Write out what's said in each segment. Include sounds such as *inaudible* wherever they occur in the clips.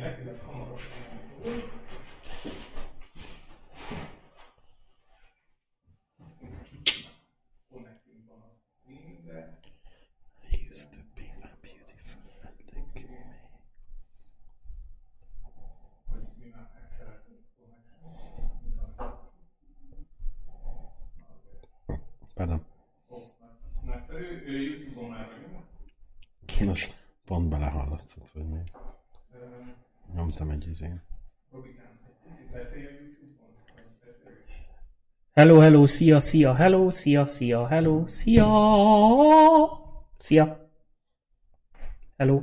Remélhetőleg hamarosan elindul. Mi Pardon. Nagyszerű, ő YouTube-on már vagyunk. Kínos pont belehallatszott, hogy Ö, nyomtam egy izén. Hello, hello, szia, szia, hello, szia, szia, hello, szia. Szia. Hello.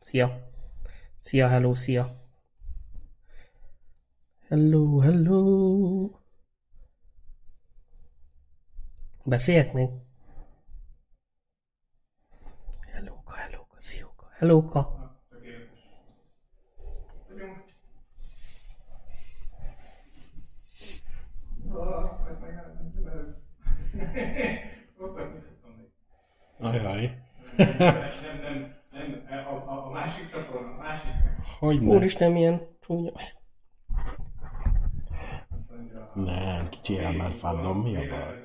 Szia. Szia, hello, szia. Hello, hello. Beszéljek még? Hellóka, hellóka, szióka, hellóka. Na, tökéletes. Vagyunk. Ah, ez meg nem, nem, nem, ez. Rosszat nyitottam még. Ajaj. Nem, nem, nem, nem, a, a, a másik csatorna, a másik meg. Hogy ne? Úristen. Azt mondja, Nem, kicsi már fáddom, mi a baj?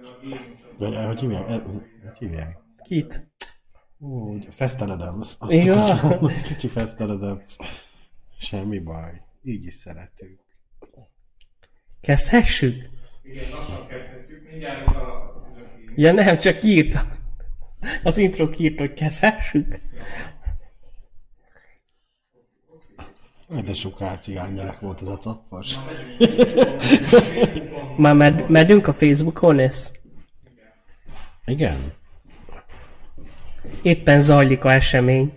Vagy, eh, hogy hívják? Eh, Hogy hívják? Kit? Úgy, Adams. Azt akartam *laughs* mondani, Kicsi Adams. Semmi baj. Így is szeretünk. Kezdhessük? Igen, lassan kezdhetjük. Mindjárt a- Ja nem, csak kiírta. Az intro kiírta, hogy kezdhessük. Majd de sokár cigány gyerek volt ez a cappas. Már med- medünk a Facebookon ez? Igen? Éppen zajlik a esemény.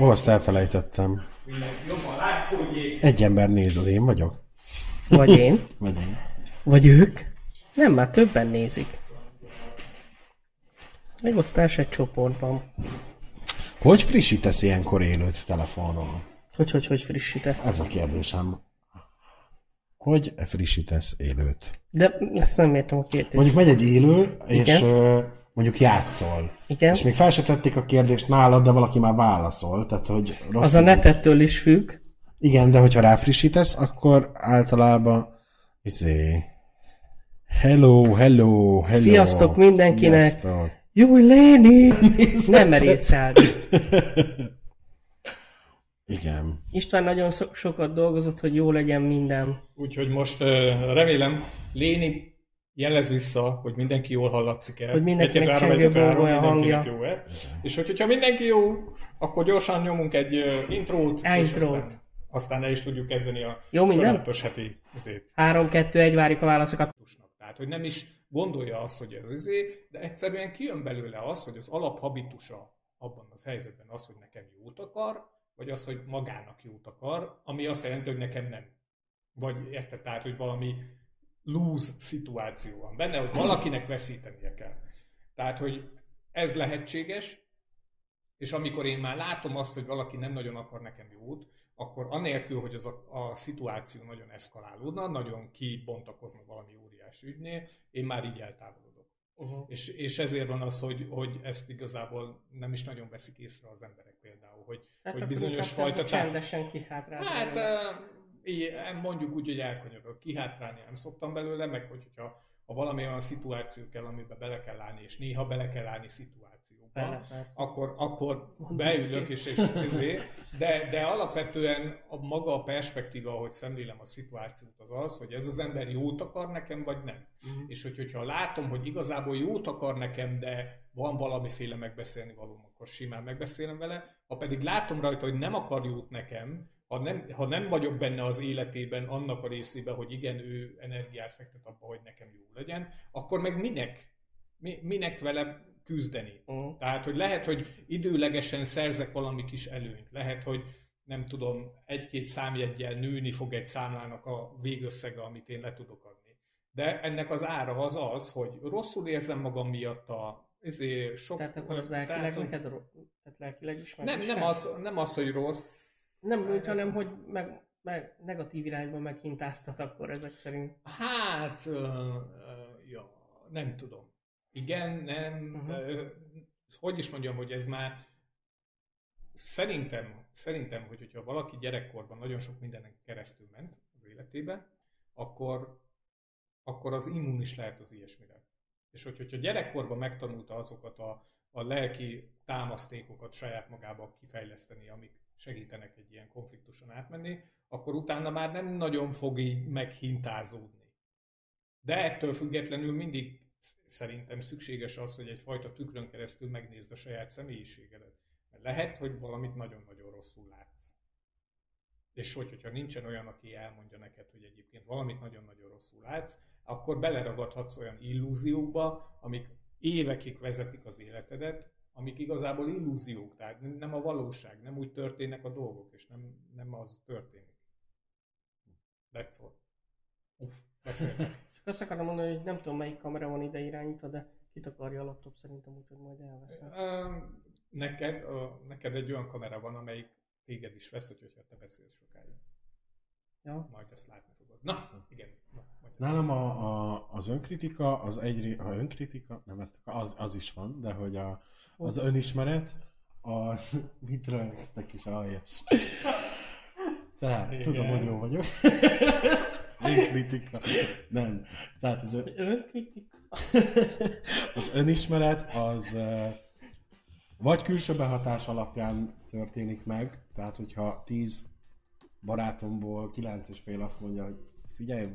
Ó, azt elfelejtettem. mindenki jobban látszódjék. Egy ember néz, az én vagyok? Vagy én. Vagy én? Vagy ők. Nem, már többen nézik. Megosztás egy csoportban. Hogy frissítesz ilyenkor élőt telefonról? Hogy, hogy, hogy frissíte. Ez a kérdésem. Hogy frissítesz élőt? De ezt nem értem a kérdést. Mondjuk megy egy élő, és Igen. ö, mondjuk játszol. Igen. És még fel se tették a kérdést nálad, de valaki már válaszol. Tehát, hogy rossz Az a netettől is függ. Igen, de hogyha ráfrissítesz, akkor általában izé... Hello, hello, hello. Sziasztok mindenkinek. Sziasztok. Jó, Léni! *laughs* Nem merészelni. *laughs* Igen. István nagyon so- sokat dolgozott, hogy jó legyen minden. Úgyhogy most uh, remélem Léni jelez vissza, hogy mindenki jól hallatszik el. Hogy mindenkinek csengő egy-kettő, három, borbója a mindenkinek hangja. jó-e. És hogy, hogyha mindenki jó, akkor gyorsan nyomunk egy uh, intrót, és Intrót. aztán, aztán el is tudjuk kezdeni a Jó minden? csodálatos heti izét. 3, 2, 1, várjuk a válaszokat. Tehát, hogy nem is gondolja azt, hogy ez izé, de egyszerűen kijön belőle az, hogy az alaphabitusa abban az helyzetben az, hogy nekem jót akar, vagy az, hogy magának jót akar, ami azt jelenti, hogy nekem nem. Vagy érted, tehát, hogy valami lose szituáció van benne, hogy valakinek veszítenie kell. Tehát, hogy ez lehetséges, és amikor én már látom azt, hogy valaki nem nagyon akar nekem jót, akkor anélkül, hogy az a, a szituáció nagyon eszkalálódna, nagyon kibontakozna valami óriási ügynél, én már így eltávolodok. Uh-huh. És, és ezért van az, hogy, hogy ezt igazából nem is nagyon veszik észre az emberek például, hogy, Hát hogy bizonyos fajta... Csendesen kihátrálni. Hát, uh, mondjuk úgy, hogy elkanyarod. Kihátrálni nem szoktam belőle, meg hogy, hogyha ha valami olyan szituáció kell, amiben bele kell állni, és néha bele kell állni szituációba, Bele, persze. akkor, akkor beülök, és, és izé, de, de alapvetően a maga a perspektíva, ahogy szemlélem a szituációt, az az, hogy ez az ember jót akar nekem, vagy nem. Mhm. És hogy, hogyha látom, hogy igazából jót akar nekem, de van valamiféle megbeszélni valóm, akkor simán megbeszélem vele. Ha pedig látom rajta, hogy nem akar jót nekem, ha nem, ha nem vagyok benne az életében annak a részében, hogy igen, ő energiát fektet abba, hogy nekem jó legyen, akkor meg minek? Mi, minek vele küzdeni? Uh-huh. Tehát, hogy lehet, hogy időlegesen szerzek valami kis előnyt. Lehet, hogy nem tudom, egy-két számjeggyel nőni fog egy számlának a végösszege, amit én le tudok adni. De ennek az ára az az, hogy rosszul érzem magam miatt a ezért sok... Tehát akkor az lelkileg tehát, neked tehát lelkileg is meg nem, is nem, az, nem az, hogy rossz. Nem úgy, hanem hogy meg, meg negatív irányba meghintáztat akkor ezek szerint. Hát, ö, ö, ja, nem tudom. Igen, nem, uh-huh. hogy is mondjam, hogy ez már szerintem, szerintem, hogy hogyha valaki gyerekkorban nagyon sok mindenen keresztül ment az életébe, akkor, akkor az immun is lehet az ilyesmire. És hogy, hogyha gyerekkorban megtanulta azokat a, a lelki támasztékokat saját magába kifejleszteni, amik segítenek egy ilyen konfliktuson átmenni, akkor utána már nem nagyon fog így meghintázódni. De ettől függetlenül mindig szerintem szükséges az, hogy egyfajta tükrön keresztül megnézd a saját személyiségedet. Mert lehet, hogy valamit nagyon-nagyon rosszul látsz. És hogy, hogyha nincsen olyan, aki elmondja neked, hogy egyébként valamit nagyon-nagyon rosszul látsz, akkor beleragadhatsz olyan illúziókba, amik évekig vezetik az életedet, amik igazából illúziók, tehát nem a valóság, nem úgy történnek a dolgok, és nem, nem az történik. That's all. Uff, beszéltek. Csak azt akarom mondani, hogy nem tudom melyik kamera van ide irányítva, de kitakarja a laptop szerintem, úgyhogy majd elveszem. Neked, a, neked egy olyan kamera van, amelyik téged is vesz, hogyha te beszélsz sokáig. Ja. Majd ezt látni fogod. Na, igen. Na. Nálam a, a, az önkritika, az egy, a önkritika, nem ezt az, az is van, de hogy a, az önismeret, a, *laughs* mit rögztek is aljas. *laughs* Tehát, Igen. tudom, hogy jó vagyok. *laughs* önkritika. Nem. Tehát az, ön, Önkritika. *laughs* az önismeret az vagy külső behatás alapján történik meg, tehát hogyha tíz barátomból kilenc és fél azt mondja, hogy figyelj,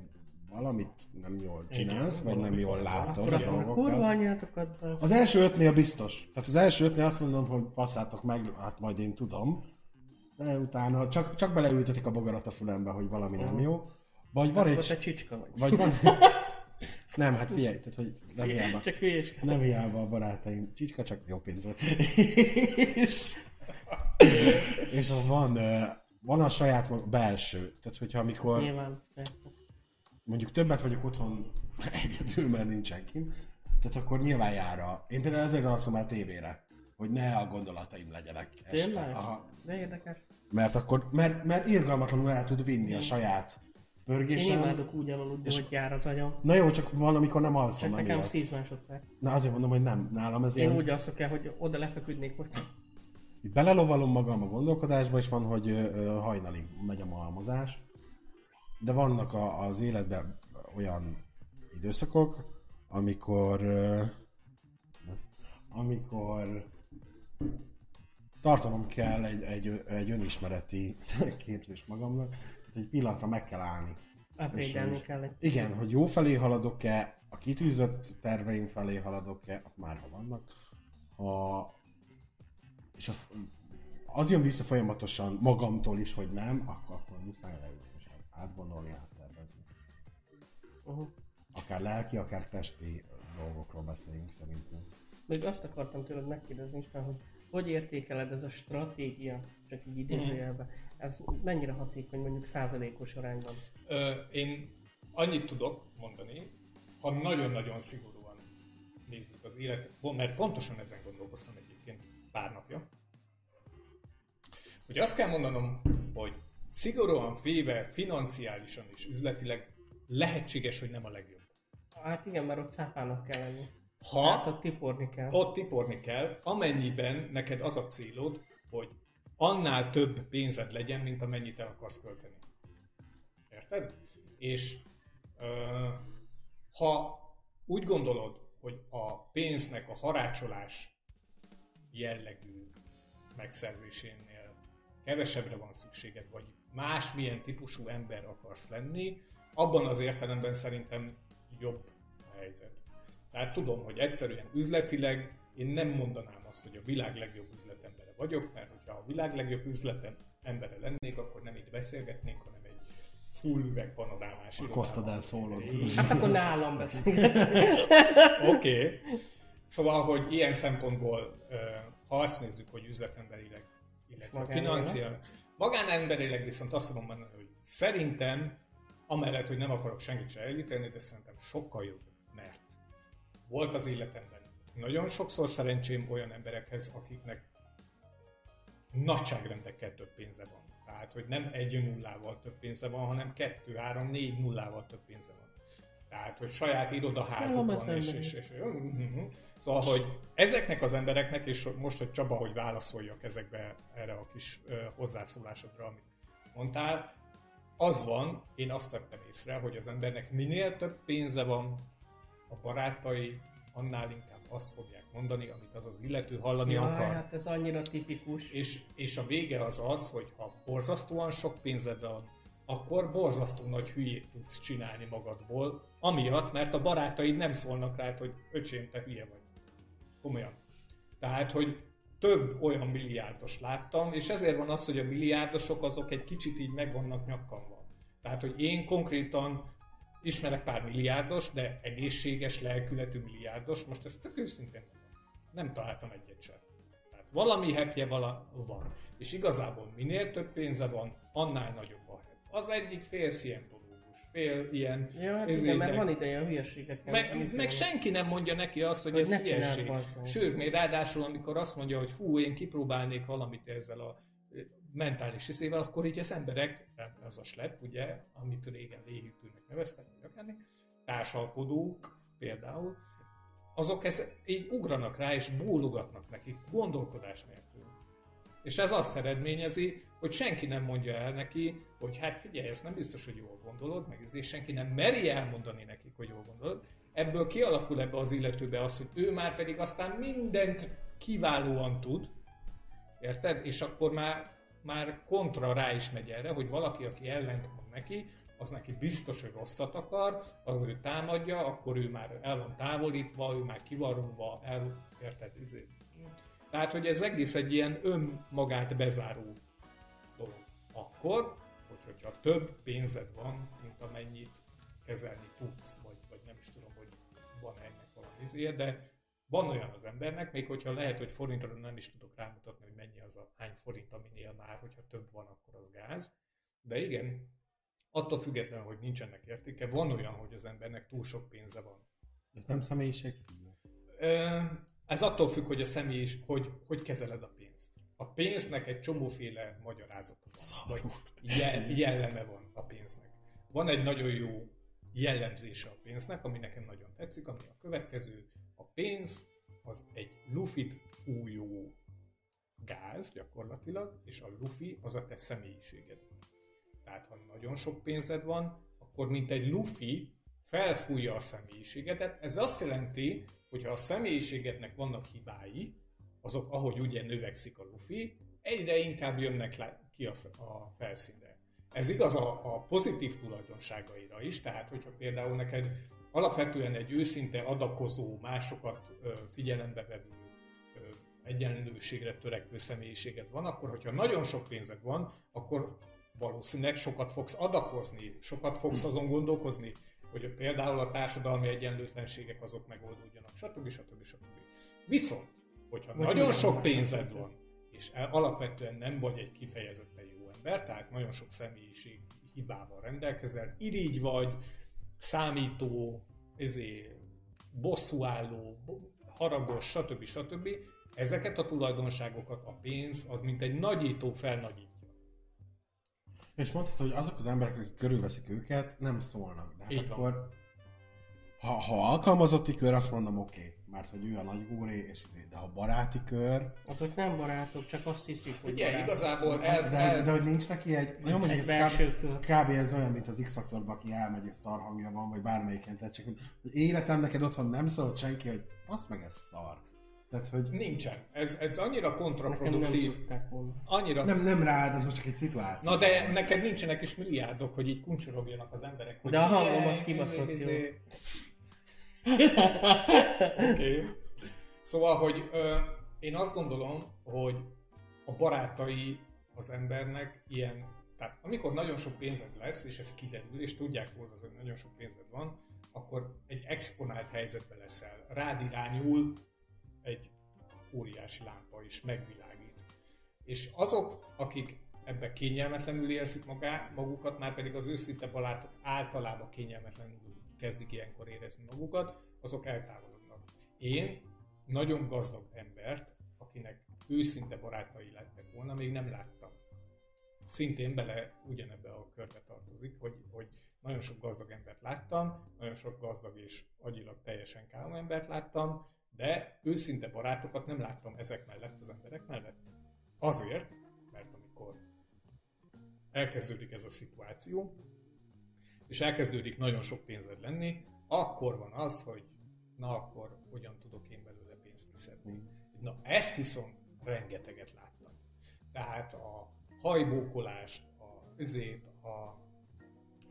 valamit nem jól csinálsz, Igen, vagy nem jól látod Akkor a azt mondom, kurva anyátokat, bazd. Az első ötnél biztos. Tehát az első ötnél azt mondom, hogy passzátok meg, hát majd én tudom. De utána csak, csak beleültetik a bogarat a fülembe, hogy valami nem jó. Vagy van Akkor te egy... csicska vagy. Vagy van... *laughs* Nem, hát figyelj, tehát, hogy nem hiába. Csak hülyeskedek. Nem hiába a barátaim. Csicska csak jó pénzért. és, és az van, van a saját maga, belső. Tehát, hogyha amikor Nyilván, persze. mondjuk többet vagyok otthon *laughs* egyedül, mert nincsen kim, tehát akkor nyilván jár a... Én például ezért alszom el tévére, hogy ne a gondolataim legyenek. Tényleg? Aha. De érdekes. Mert akkor, mert, mert irgalmatlanul el tud vinni a saját Én pörgésem. imádok úgy aludni, És- hogy jár az agyam. Na jó, csak van, amikor nem alszom Csak nekem emiatt. 10 másodperc. Na azért mondom, hogy nem. Nálam ez Én ilyen... úgy alszok el, hogy oda lefeküdnék most. Belelovalom magam a gondolkodásba, és van, hogy ö, hajnalig megy a malmozás. De vannak a, az életben olyan időszakok, amikor ö, amikor tartanom kell egy, egy, egy önismereti *laughs* képzés magamnak, egy pillanatra meg kell állni. Upgrade-elni És- kell egy Igen, hogy jó felé haladok-e, a kitűzött terveim felé haladok-e, már ha vannak, ha... és az, az jön vissza folyamatosan magamtól is, hogy nem, akkor, akkor muszáj leülni és átgondolni, áttervezni. Uh-huh. Akár lelki, akár testi dolgokról beszéljünk szerintem. Még azt akartam tőled megkérdezni István, hogy hogy értékeled ez a stratégia, csak így idézőjelben, ez mennyire hatékony mondjuk százalékos arányban? Ö, én annyit tudok mondani, ha nagyon-nagyon szigorúan nézzük az életet, mert pontosan ezen gondolkoztam egyébként pár napja, hogy azt kell mondanom, hogy szigorúan véve financiálisan és üzletileg lehetséges, hogy nem a legjobb. Hát igen, mert ott szápának kell lenni. Ha Hát ott tiporni kell. ott tiporni kell, amennyiben neked az a célod, hogy annál több pénzed legyen, mint amennyit el akarsz költeni. Érted? És ö, ha úgy gondolod, hogy a pénznek a harácsolás jellegű megszerzésénél kevesebbre van szükséged, vagy másmilyen típusú ember akarsz lenni, abban az értelemben szerintem jobb a helyzet. Tehát tudom, hogy egyszerűen üzletileg én nem mondanám azt, hogy a világ legjobb üzletembere vagyok, mert hogyha a világ legjobb üzletem embere lennék, akkor nem itt beszélgetnénk, hanem egy full üveg panorámás A Costa del Solon. Hát akkor nálam beszél. *laughs* Oké. Okay. Szóval, hogy ilyen szempontból, ha azt nézzük, hogy üzletemberileg, illetve financiál, magánemberileg viszont azt tudom mondani, hogy szerintem, amellett, hogy nem akarok senkit se elítélni, de szerintem sokkal jobb, volt az életemben nagyon sokszor szerencsém olyan emberekhez, akiknek nagyságrendekkel több pénze van. Tehát, hogy nem egy nullával több pénze van, hanem kettő, három, négy nullával több pénze van. Tehát, hogy saját irodaházuk van, nem és, megy. és, és, mhm. Szóval, hogy ezeknek az embereknek, és most, hogy Csaba, hogy válaszoljak ezekbe erre a kis ö, hozzászólásodra, amit mondtál, az van, én azt vettem észre, hogy az embernek minél több pénze van, a barátai annál inkább azt fogják mondani, amit az az illető hallani Jaj, akar. hát ez annyira tipikus. És, és a vége az az, hogy ha borzasztóan sok pénzed van, akkor borzasztó nagy hülyét tudsz csinálni magadból, amiatt, mert a barátaid nem szólnak rád, hogy öcsém, te hülye vagy. Komolyan. Tehát, hogy több olyan milliárdos láttam, és ezért van az, hogy a milliárdosok azok egy kicsit így meg vannak nyakkanva. Tehát, hogy én konkrétan ismerek pár milliárdos, de egészséges, lelkületű milliárdos, most ezt tök őszintén. Nem találtam egyet sem. Tehát valami happy vala van. És igazából minél több pénze van, annál nagyobb a happy. Az egyik fél szientológus, fél ilyen... Ja, hát igen, mert van ideje a hülyeségekkel. meg, meg senki nem mondja neki azt, hogy, Hogy ez hülyeség. Sőt, még ráadásul, amikor azt mondja, hogy fú, én kipróbálnék valamit ezzel a mentális izével, akkor így az emberek, az a slep, ugye, amit régen léhűtőnek neveztek, vagy akármi, társalkodók például, azok ez, így ugranak rá, és bólogatnak nekik gondolkodás nélkül. És ez azt eredményezi, hogy senki nem mondja el neki, hogy hát figyelj, ez nem biztos, hogy jól gondolod, meg és senki nem meri elmondani nekik, hogy jól gondolod. Ebből kialakul ebbe az illetőbe az, hogy ő már pedig aztán mindent kiválóan tud, érted? És akkor már, már kontra rá is megy erre, hogy valaki, aki ellent mond neki, az neki biztos, hogy rosszat akar, az ő támadja, akkor ő már el van távolítva, ő már kivarulva, el, érted? Izé. Tehát, hogy ez egész egy ilyen önmagát bezáró dolog. Akkor, hogy, hogyha több pénzed van, mint amennyit kezelni tudsz, vagy, vagy nem is tudom, hogy van ennek valami izé, de van olyan az embernek, még hogyha lehet, hogy forintra nem is tudok rámutatni, hogy mennyi az a hány forint, aminél már, hogyha több van, akkor az gáz. De igen, attól függetlenül, hogy nincsenek értéke, van olyan, hogy az embernek túl sok pénze van. Ez nem személyiség Ez attól függ, hogy a személy is, hogy, hogy kezeled a pénzt. A pénznek egy csomóféle magyarázata van, vagy je- jelleme van a pénznek. Van egy nagyon jó jellemzése a pénznek, ami nekem nagyon tetszik, ami a következő. A pénz az egy lufit fújó gáz gyakorlatilag, és a lufi az a te személyiséged. Tehát ha nagyon sok pénzed van, akkor mint egy lufi felfújja a személyiségedet. Ez azt jelenti, hogy ha a személyiségednek vannak hibái, azok, ahogy ugye növekszik a lufi, egyre inkább jönnek le, ki a, a felszínre. Ez igaz a, a pozitív tulajdonságaira is, tehát hogyha például neked alapvetően egy őszinte adakozó, másokat figyelembe vevő, egyenlőségre törekvő személyiséged van, akkor hogyha nagyon sok pénzed van, akkor valószínűleg sokat fogsz adakozni, sokat fogsz azon gondolkozni, hogy például a társadalmi egyenlőtlenségek azok megoldódjanak, stb. stb. stb. Viszont, hogyha Vagy nagyon sok pénzed van, és el- alapvetően nem vagy egy kifejezetten jó ember, tehát nagyon sok személyiség hibával rendelkezel, irigy vagy, számító, ezé, bosszúálló, bo- haragos, stb. stb. Ezeket a tulajdonságokat a pénz az mint egy nagyító felnagyítja. És mondtad, hogy azok az emberek, akik körülveszik őket, nem szólnak. De hát Így van. akkor, ha, ha alkalmazotti kör, azt mondom oké, okay, mert hogy ő a nagy góré, és izé, de ha baráti kör, Azok nem barátok, csak azt hiszik, hogy Ugye, barátok. igazából de, el, de, el, de hogy nincs neki egy, mondjuk, egy ez belső kb, kör. kb. ez olyan, mint az X-faktorban, aki elmegy, és szar hangja van, vagy bármelyiken, tehát csak hogy életem neked otthon nem szólt senki, hogy azt meg ez szar. Tehát, hogy nincsen. Ez, ez annyira Nekem nem kontraproduktív. mondani. Annyira nem, nem rád, ez most csak egy szituáció. Na de neked nincsenek is milliárdok, hogy így kuncsorogjanak az emberek. Hogy De a hangom az kibaszott jó. Oké. Szóval, hogy ö, én azt gondolom, hogy a barátai az embernek ilyen, tehát amikor nagyon sok pénzed lesz, és ez kiderül, és tudják róla, hogy nagyon sok pénzed van, akkor egy exponált helyzetbe leszel. Rád irányul egy óriási lámpa, és megvilágít. És azok, akik ebbe kényelmetlenül érzik magá, magukat, már pedig az őszinte barátok általában kényelmetlenül kezdik ilyenkor érezni magukat, azok eltávolodnak. Én nagyon gazdag embert, akinek őszinte barátai lettek volna, még nem láttam. Szintén bele ugyanebbe a körbe tartozik, hogy, hogy nagyon sok gazdag embert láttam, nagyon sok gazdag és agyilag teljesen kálom embert láttam, de őszinte barátokat nem láttam ezek mellett, az emberek mellett. Azért, mert amikor elkezdődik ez a szituáció, és elkezdődik nagyon sok pénzed lenni, akkor van az, hogy na akkor hogyan tudok én belőle pénzt kiszedni. Na ezt viszont rengeteget láttam. Tehát a hajbókolást, a üzét, a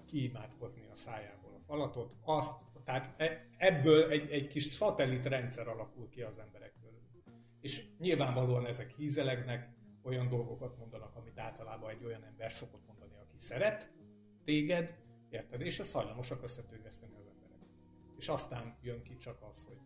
kiimádkozni a szájából a falatot, azt, tehát e- ebből egy, egy kis szatellit rendszer alakul ki az emberek körül. És nyilvánvalóan ezek hízelegnek, olyan dolgokat mondanak, amit általában egy olyan ember szokott mondani, aki szeret téged, érted? És ezt hajlamosak összetőgeszteni az emberek. És aztán jön ki csak az, hogy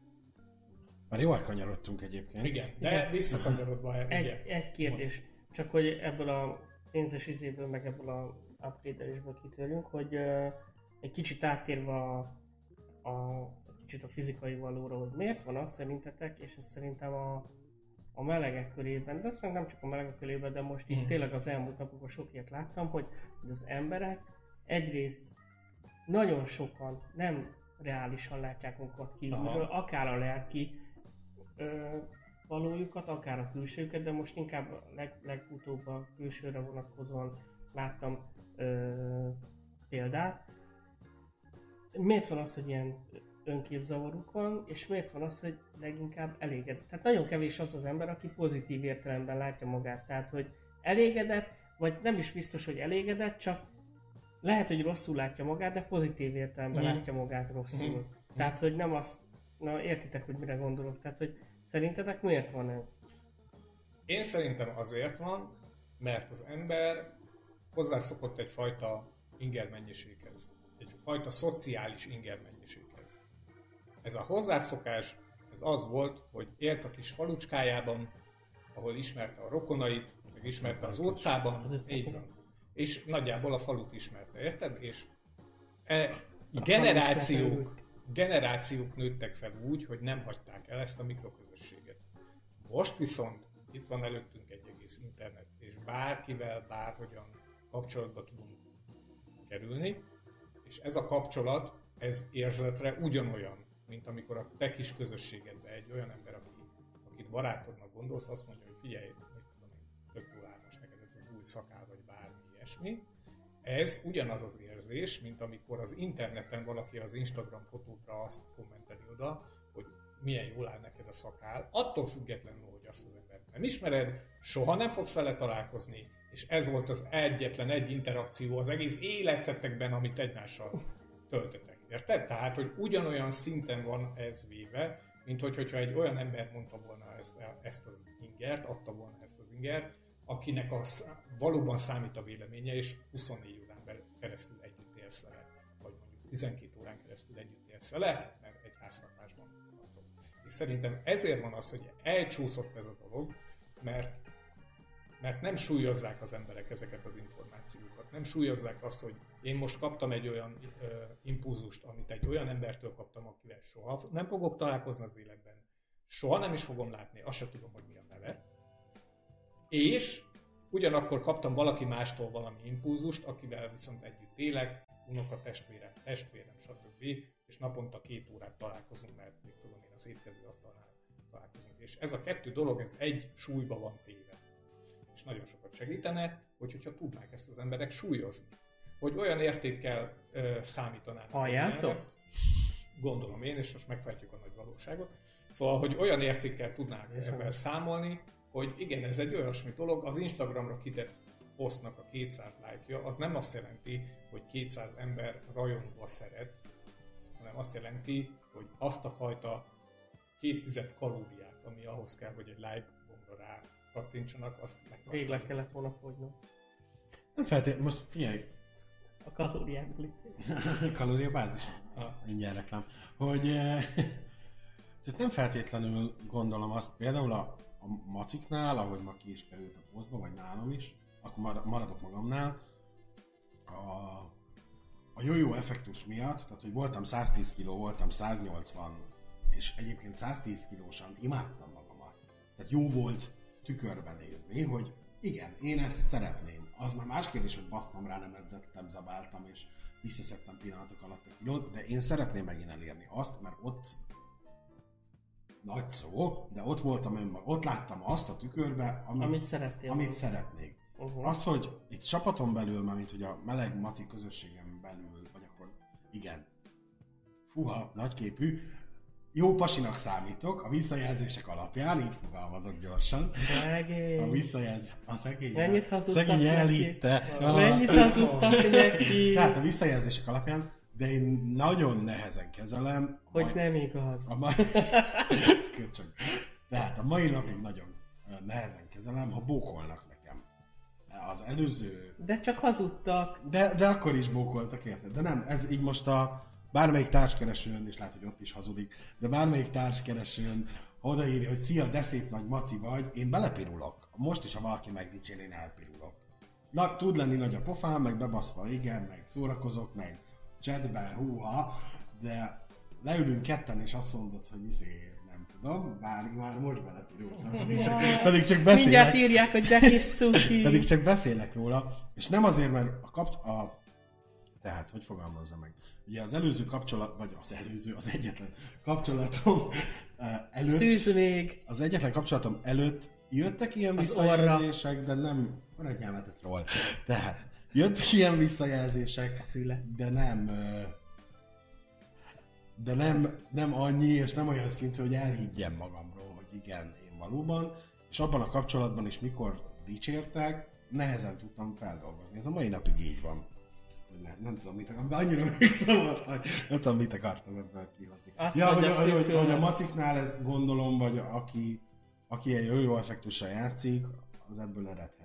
Már jól kanyarodtunk egyébként. igen, de visszakanyarodva, Egy, ugye, egy kérdés, csak hogy ebből a pénzes izéből, meg ebből a upgrade-elésből kitörjünk, hogy uh, egy kicsit áttérve a, a, egy kicsit a fizikai valóra, hogy miért van az szerintetek, és ez szerintem a, a melegek körében, de szerintem nem csak a melegek körében, de most így Mhm. tényleg az elmúlt napokban sok ilyet láttam, hogy, hogy az emberek egyrészt nagyon sokan nem reálisan látják magukat kívülről, Aha. akár a lelki ö, valójukat, akár a külsőjüket, de most inkább leg, legutóbb a külsőre vonatkozóan láttam ö, példát. Miért van az, hogy ilyen önképzavaruk van, és miért van az, hogy leginkább elégedett? Tehát nagyon kevés az az ember, aki pozitív értelemben látja magát. Tehát, hogy elégedett, vagy nem is biztos, hogy elégedett, csak lehet, hogy rosszul látja magát, de pozitív értelemben Mhm. látja magát rosszul. Mhm. Tehát, hogy nem azt, na értitek, hogy mire gondolok. Tehát, hogy szerintetek miért van ez? Én szerintem azért van, mert az ember hozzászokott egyfajta inger mennyiséghez. Egyfajta szociális inger mennyiséghez. Ez a hozzászokás, ez az volt, hogy élt a kis falucskájában, ahol ismerte a rokonait, meg ismerte az utcában, Az utcában. így van. És nagyjából a falut ismerte, érted? És e, generációk, generációk nőttek fel úgy, hogy nem hagyták el ezt a mikroközösséget. Most viszont itt van előttünk egy egész internet, és bárkivel, bárhogyan kapcsolatba tudunk kerülni, és ez a kapcsolat, ez érzetre ugyanolyan, mint amikor a te kis közösségedbe egy olyan ember, aki, akit barátodnak gondolsz, azt mondja, hogy figyelj, mit tudom én, tök jó áll most neked ez az új szakál, ilyesmi. Ez ugyanaz az érzés, mint amikor az interneten valaki az Instagram fotódra azt kommenteli oda, hogy milyen jól áll neked a szakál, attól függetlenül, hogy azt az embert nem ismered, soha nem fogsz vele találkozni, és ez volt az egyetlen egy interakció az egész életetekben, amit egymással töltötek. Érted? Tehát, hogy ugyanolyan szinten van ez véve, mint hogy, hogyha egy olyan ember mondta volna ezt, ezt az ingert, adta volna ezt az ingert, akinek az valóban számít a véleménye, és 24 órán keresztül együtt élsz vele, vagy mondjuk 12 órán keresztül együtt élsz vele, mert egy háztartásban tartok. És szerintem ezért van az, hogy elcsúszott ez a dolog, mert mert nem súlyozzák az emberek ezeket az információkat. Nem súlyozzák azt, hogy én most kaptam egy olyan ö, impulzust, amit egy olyan embertől kaptam, akivel soha nem fogok találkozni az életben. Soha nem is fogom látni, azt sem tudom, hogy mi a neve. És ugyanakkor kaptam valaki mástól valami impulzust, akivel viszont együtt élek, unoka testvérem, testvérem, stb. És naponta két órát találkozunk, mert még tudom én az étkező asztalnál találkozunk. És ez a kettő dolog, ez egy súlyba van téve és nagyon sokat segítene, hogy, hogyha tudnák ezt az emberek súlyozni. Hogy olyan értékkel ö, számítanának. Halljátok? Gondolom én, és most megfejtjük a nagy valóságot. Szóval, hogy olyan értékkel tudnák ebben számolni, hogy igen, ez egy olyasmi dolog, az Instagramra kitett posztnak a 200 lájkja, az nem azt jelenti, hogy 200 ember rajongva szeret, hanem azt jelenti, hogy azt a fajta két tized kalóriát, ami ahhoz kell, hogy egy like gombra rá kattintsanak, azt megkapják. Rég le kellett volna fogynom. Nem feltétlenül, most figyelj, A kalóriákból itt. *laughs* kalóriabázis. Ah, Mindjárt reklám. Hogy eh, *laughs* tehát nem feltétlenül gondolom azt, például a, a maciknál, ahogy ma ki is került a posztba, vagy nálam is, akkor mar- maradok magamnál, a, a jó-jó effektus miatt, tehát hogy voltam 110 kg, voltam 180, és egyébként 110 kilósan imádtam magamat. Tehát jó volt tükörbe nézni, hogy igen, én ezt szeretném. az már más kérdés, hogy basztam rá, nem edzettem, zabáltam, és visszaszedtem pillanatok alatt a kilót, de én szeretném megint elérni azt, mert ott nagy szó, de ott voltam önmag, ott láttam azt a tükörbe, amit, Amit szerettél amit volna. szeretnék. Uh-huh. Az, hogy itt csapaton belül, mert hogy a meleg maci közösségem belül, vagy akkor igen, fuha, nagyképű, jó pasinak számítok, a visszajelzések alapján, így fogalmazok gyorsan. A Szegény. visszajelzés, a szegény, Mennyit hazudtak szegény elhitte. Mennyit hazudtak neki? Tehát a visszajelzések alapján, de én nagyon nehezen kezelem. Hogy mai- nem igaz. A mai... *laughs* Köcsög. Tehát a mai napig nagyon nehezen kezelem, ha bókolnak nekem. Az előző... De csak hazudtak. De, de akkor is bókoltak, érted? De nem, ez így most a bármelyik társkeresőn, és lehet, hogy ott is hazudik, de bármelyik társkeresőn odaírja, hogy szia, de szép nagy maci vagy, én belepirulok. Most is, ha valaki megdicsér, én elpirulok. Na, tud lenni nagy a pofám, meg bebaszva, igen, meg szórakozok, meg chatben, húha, de leülünk ketten, és azt mondod, hogy izé, nem tudom, bár már most belepirultam, pedig csak, pedig csak Mindjárt beszélek, írják, hogy de kis cuki. *laughs* pedig csak beszélek róla, és nem azért, mert a, kap, a tehát, hogy fogalmazza meg? Ugye az előző kapcsolat, vagy az előző, az egyetlen kapcsolatom *laughs* eh, előtt, Szűz még. az egyetlen kapcsolatom előtt jöttek ilyen visszajelzések, de nem, van egy nyelvetet ról. Tehát, jöttek ilyen visszajelzések, füle. de nem, de nem, nem annyi, és nem olyan szintű, hogy elhiggyem magamról, hogy igen, én valóban, és abban a kapcsolatban is, mikor dicsértek, nehezen tudtam feldolgozni. Ez a mai napig így van. Ne, nem tudom, mit akartam, annyira megzavartak, nem tudom, mit akartam ebből kihozni. Azt ja, hogy, hogy, hogy, hogy, a maciknál ez gondolom, vagy aki, aki egy jó, effektussal játszik, az ebből eredhet.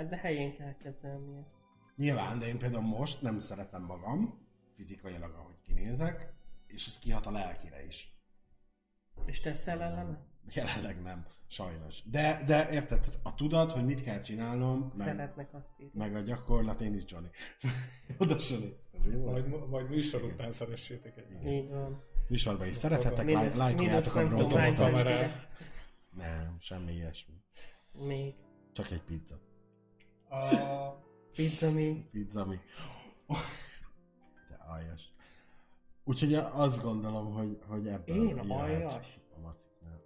Hát de helyén kell kezelni ezt. Nyilván, de én például most nem szeretem magam, fizikailag, ahogy kinézek, és ez kihat a lelkire is. És teszel ellene? Jelenleg nem, sajnos. De, de érted, a tudat, hogy mit kell csinálnom, meg, Szeretnek azt írni. meg a gyakorlat, én is Johnny. *laughs* Oda sem néztem? Majd, majd műsor után szeressétek egymást. Így van. Műsorban is szerethetek, lájkoljátok a broadcastot. Nem, semmi ilyesmi. Még. Csak egy pizza. A... Pizza még. Pizza mi. Te aljas. Úgyhogy azt gondolom, hogy, hogy ebből Én aljas? a maciknál.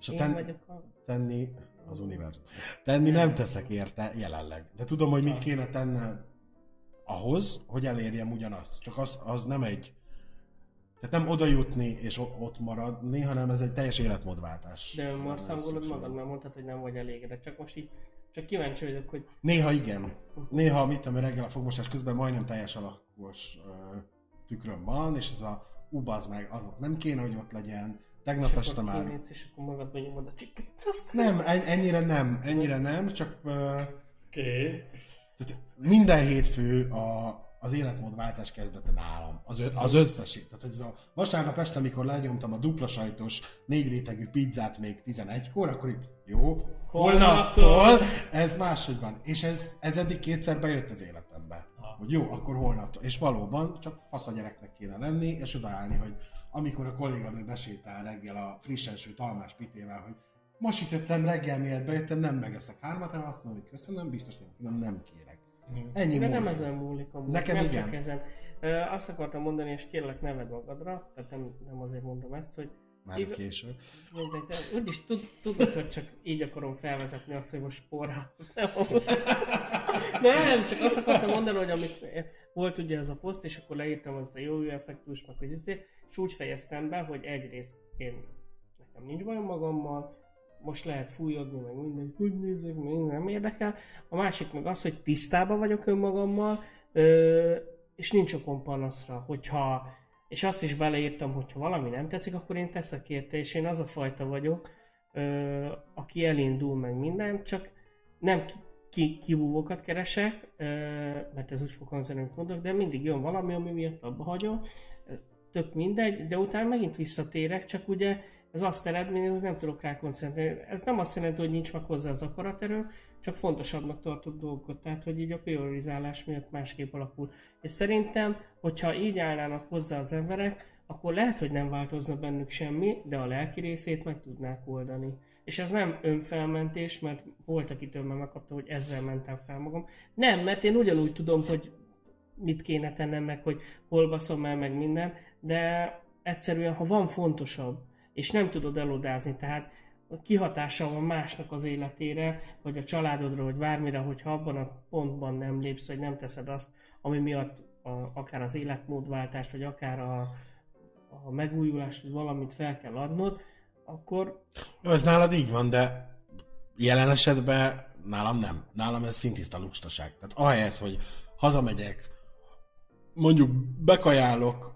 És a Én ten, vagyok a... tenni az univerzum. Tenni nem teszek érte jelenleg. De tudom, hogy mit kéne tennem ahhoz, hogy elérjem ugyanazt. Csak az, az nem egy... Tehát nem oda jutni és ott maradni, hanem ez egy teljes életmódváltás. De önmarszangolod Szükség. magad, mert mondtad, hogy nem vagy elégedett. Csak most így, csak kíváncsi vagyok, hogy Néha igen. Néha, mit tudom, reggel a fogmosás közben majdnem teljes alakos ö, tükröm van, és ez a ubaz meg, az ott nem kéne, hogy ott legyen. Tegnap és este akkor már... kimész, és akkor magadban nyomod a csikit. Azt Nem, en- ennyire nem, ennyire nem, csak ö, Oké. tehát minden hétfő a, az életmódváltás kezdete nálam. Az, ö, az összes. Tehát ez a vasárnap este, amikor lenyomtam a dupla sajtos, négy rétegű pizzát még 11-kor, akkor így, jó, holnaptól ez máshogy van. És ez, ez eddig kétszer bejött az életembe. Aha. Hogy jó, akkor holnaptól. És valóban csak fasz a gyereknek kéne lenni, és odaállni, hogy amikor a kolléganő besétál reggel a frissen sült almás pitével, hogy ma sütöttem reggel, miért bejöttem, nem megeszek hármat, hanem azt mondom, hogy köszönöm, biztos nem, nem, nem kérek. Ennyi De nem múlik. ezen múlik amúgy, Nekem nem igen. csak ezen. Ö, azt akartam mondani, és kérlek neved magadra, tehát nem, nem azért mondom ezt, hogy Már Igaz- késő. mindegy, de úgyis tud, tudod, hogy csak így akarom felvezetni azt, hogy most sporra. Nem, *laughs* nem, csak azt akartam mondani, hogy amit volt ugye ez a poszt, és akkor leírtam azt a jó effektus, meg hogy izé, és úgy fejeztem be, hogy egyrészt én nekem nincs bajom magammal, most lehet fújodni, meg minden, hogy nézek, még nem érdekel. A másik meg az, hogy tisztában vagyok önmagammal, ö, és nincs okom panaszra, hogyha, és azt is beleírtam, hogyha valami nem tetszik, akkor én teszek érte, és én az a fajta vagyok, ö, aki elindul meg minden, csak nem ki, ki, kibúvókat keresek, ö, mert ez úgy fog hangzani, amit mondok, de mindig jön valami, ami miatt abba hagyom, tök mindegy, de utána megint visszatérek, csak ugye ez azt eredményez, hogy nem tudok rá koncentrálni. Ez nem azt jelenti, hogy nincs meg hozzá az akaraterő, csak fontosabbnak tartott dolgokat, tehát hogy így a priorizálás miatt másképp alakul. És szerintem, hogyha így állnának hozzá az emberek, akkor lehet, hogy nem változna bennük semmi, de a lelki részét meg tudnák oldani. és ez nem önfelmentés, mert volt, akitől már megkapta, hogy ezzel mentem fel magam. Nem, mert én ugyanúgy tudom, hogy mit kéne tennem, meg hogy hol baszom el, meg minden, de egyszerűen, ha van fontosabb, és nem tudod elodázni, tehát kihatása van másnak az életére, vagy a családodra, vagy bármire, hogyha abban a pontban nem lépsz, vagy nem teszed azt, ami miatt a, akár az életmódváltást, vagy akár a, a megújulást, vagy valamit fel kell adnod, akkor Jó, ez nálad így van, de jelen esetben nálam nem. Nálam ez szintiszta lustaság. Tehát ahelyett, hogy hazamegyek, mondjuk bekajálok,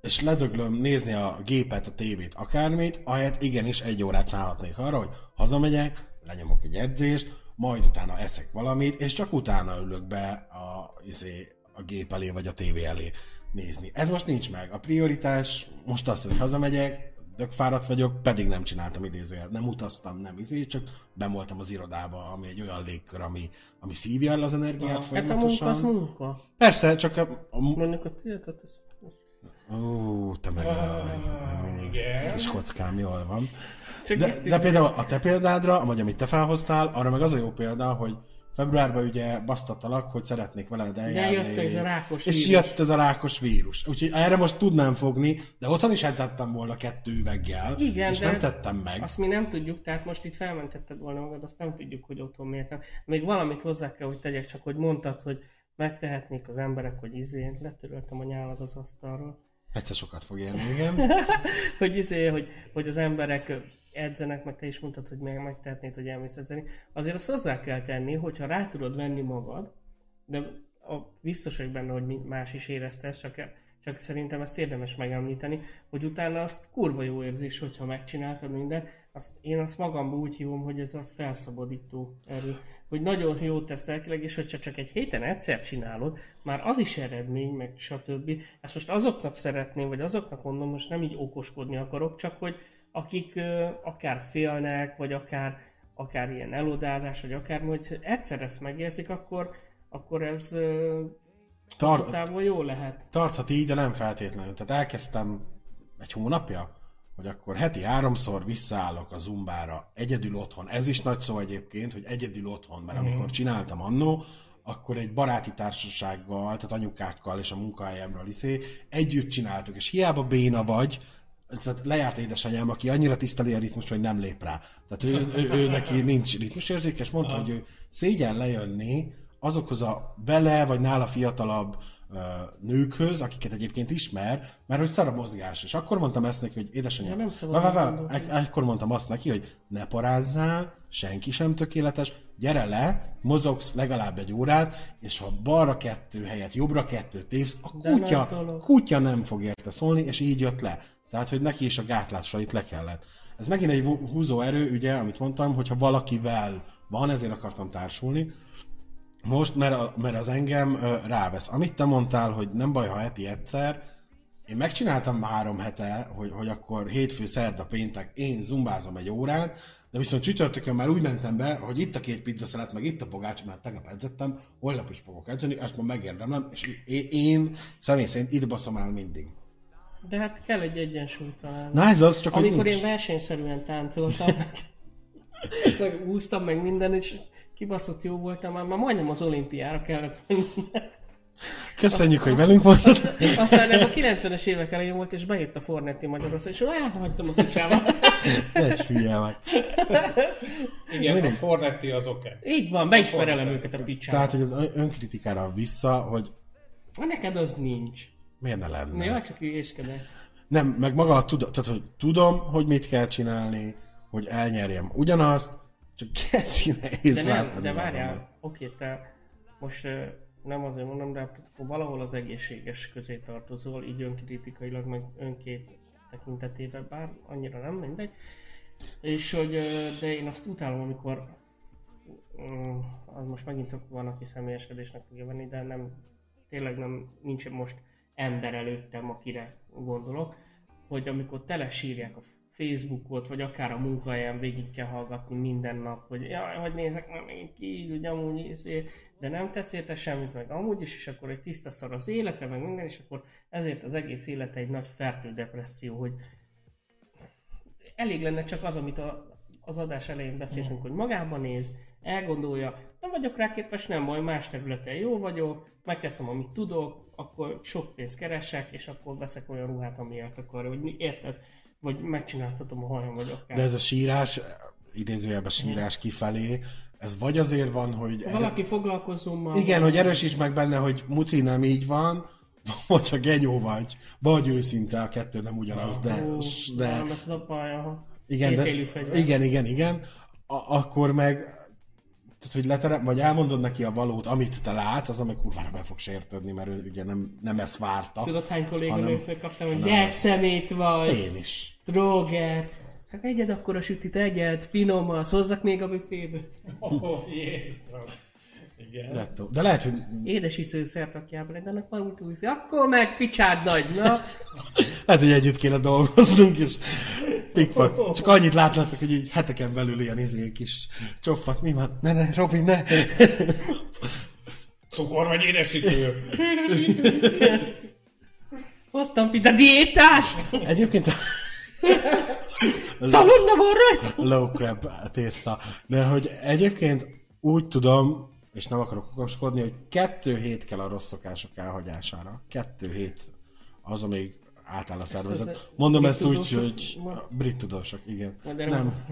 és ledöglöm nézni a gépet, a tévét, akármit, ahelyett igenis egy órát szállhatnék arra, hogy hazamegyek, lenyomok egy edzést, majd utána eszek valamit, és csak utána ülök be a, izé, a gép elé, vagy a tévé elé nézni. Ez most nincs meg. A prioritás most az, hogy hazamegyek, dögfáradt vagyok, pedig nem csináltam idézőjel. Nem utaztam, nem izé, csak ben voltam az irodába, ami egy olyan légkör, ami, ami szívja el az energiát hát a folyamatosan. munka az munka. Persze, csak a, a, Mondjuk a tiltat, ez... Ó, te meg a, igen. kis kockám, jól van. Csak De, de például a te példádra, vagy amit te felhoztál, arra meg az a jó példa, hogy februárban ugye basztattalak, hogy szeretnék veled de eljárni. jött ez a rákos és vírus. jött ez a rákos vírus. Úgyhogy erre most tudnám fogni, de otthon is edzettem volna kettő üveggel, Igen, és de nem tettem meg. Azt mi nem tudjuk, tehát most itt felmentetted volna magad, azt nem tudjuk, hogy otthon miért nem. Még valamit hozzá kell, hogy tegyek, csak hogy mondtad, hogy megtehetnék az emberek, hogy izé, letöröltem a nyálad az asztalról. Egyszer sokat fog érni, igen. *laughs* hogy izé, hogy, hogy az emberek edzenek, meg te is mondtad, hogy meg megtehetnéd, hogy elmész edzeni. Azért azt hozzá kell tenni, hogyha rá tudod venni magad, de a, biztos vagyok benne, hogy más is érezte ezt, csak, csak szerintem ezt érdemes megemlíteni, hogy utána azt kurva jó érzés, hogyha megcsináltad mindent, azt, én azt magamban úgy hívom, hogy ez a felszabadító erő. Hogy nagyon jót tesz lelkileg, és hogyha csak egy héten egyszer csinálod, már az is eredmény, meg stb. Ezt most azoknak szeretném, vagy azoknak mondom, most nem így okoskodni akarok, csak hogy akik akár félnek, vagy akár, akár ilyen elodázás, vagy akár, hogy egyszer ezt megérzik, akkor, akkor ez ö, Tar- jó lehet. tarthat így, de nem feltétlenül. Tehát elkezdtem egy hónapja, hogy akkor heti háromszor visszaállok a zumbára, egyedül otthon. Ez is nagy szó egyébként, hogy egyedül otthon, mert amikor csináltam annó, akkor egy baráti társasággal, tehát anyukákkal és a munkahelyemről iszé, együtt csináltuk, és hiába béna vagy, tehát lejárt édesanyám, aki annyira tiszteli a ritmus, hogy nem lép rá. Tehát ő, ő, ő neki nincs ritmusérzéke, és mondta, hogy ő szégyen lejönni azokhoz a vele vagy nála fiatalabb nőkhöz, akiket egyébként ismer, mert hogy szar a mozgás. És akkor mondtam ezt neki, hogy édesanyám, Ja, nem vá, vá, vá. Ek- ekkor mondtam azt neki, hogy ne parázzál, senki sem tökéletes, gyere le, mozogsz legalább egy órát, és ha balra kettő helyett jobbra kettő tévsz, a kutya, dolog. kutya nem fog érte szólni, és így jött le. Tehát, hogy neki is a gátlásait le kellett. Ez megint egy hú- húzó erő, ugye, amit mondtam, hogyha valakivel van, ezért akartam társulni, most, mert, a, mert az engem ö, rávesz. Amit te mondtál, hogy nem baj, ha heti egyszer, én megcsináltam három hete, hogy, hogy akkor hétfő, szerda, péntek én zumbázom egy órát, de viszont csütörtökön már úgy mentem be, hogy itt a két pizza szelet, meg itt a pogács, mert tegnap edzettem, holnap is fogok edzeni, ezt ma megérdemlem, és én, én személy szerint itt baszom el mindig. De hát kell egy egyensúly találni. Na ez az, csak Amikor én versenyszerűen táncoltam, meg, meg úsztam, meg minden, és kibaszott jó voltam, már, már majdnem az olimpiára kellett menni. Köszönjük, hogy velünk voltatok. Aztán ez a 90-es évek elején volt, és bejött a Fornetti Magyarország, és elhagytam a picsába. Egy hülye vagy. Igen, a Mindegy. Fornetti az oké. Így van, be is perelem őket a picsába. Tehát, hogy az ön- önkritikára vissza, hogy Neked az nincs. miért ne lenne. Jó, csak hülyéskedek. Nem, meg maga a tudat, tehát hogy tudom, hogy mit kell csinálni, hogy elnyerjem ugyanazt, csak keci nehéz De nem, de várjál, oké, te most nem azért mondom, de hát akkor valahol az egészséges közé tartozol, így önkritikailag, meg önkép tekintetében, bár annyira nem, mindegy. És hogy, de én azt utálom, amikor mm, az most megint van, aki személyeskedésnek fogja venni, de nem, tényleg nem, nincs most ember előttem, akire gondolok, hogy amikor tele sírják a Facebookot, vagy akár a munkahelyen végig kell hallgatni minden nap, hogy jaj, hogy nézek már megint ki, hogy amúgy izé, de nem tesz érte semmit, meg amúgy is, és akkor egy tiszta szar az élete, meg minden, és akkor ezért az egész élete egy nagy fertő depresszió, hogy elég lenne csak az, amit a, az adás elején beszéltünk, hogy magában néz, elgondolja, nem vagyok rá képes, nem baj, más területen jó vagyok, megteszem, amit tudok, akkor sok pénzt keresek, és akkor veszek olyan ruhát, amiért akarja, hogy mi, érted? Vagy megcsináltatom a hajam, vagy akár. De ez a sírás, idézőjelben sírás kifelé, ez vagy azért van, hogy... Valaki foglalkozzon ma. Igen, hogy erősíts meg benne, hogy muci nem így van, *laughs* vagy ha genyó vagy. Vagy őszinte, a kettő nem ugyanaz, de... Ó, de nem, ez a aha. igen, de, igen, igen, igen. A, akkor meg tehát, hogy leterem, vagy elmondod neki a valót, amit te látsz, az, ami kurvára be fog sértődni, mert ő ugye nem, nem ezt várta. Tudod, hány kolléganőtől kaptam, hogy gyerek szemét vagy, Én is. droger. Hát egyed akkor a sütit, egyed, finom, az hozzak még a büfébe. Oh, Jézus. Igen. Lettó. De lehet, hogy Édesítő szertakjában, de annak van úgy úszi. Akkor meg picsád nagy, na. Lehet, hogy együtt kéne dolgoznunk, és pikpak. Csak annyit látnátok, hogy így heteken belül ilyen izé kis csofat. Mi van? Ne, ne, Robi, ne! Cukor vagy édesítő? Hoztam pizza diétást! Egyébként a *laughs* Szalonna van rajta! low crab tészta. De hogy egyébként úgy tudom, és nem akarok okoskodni, hogy kettő hét kell a rossz szokások elhagyására. Kettő hét az, amíg átáll a szervezet. Mondom ezt úgy, hogy... van? Brit tudósok, igen. De Nem.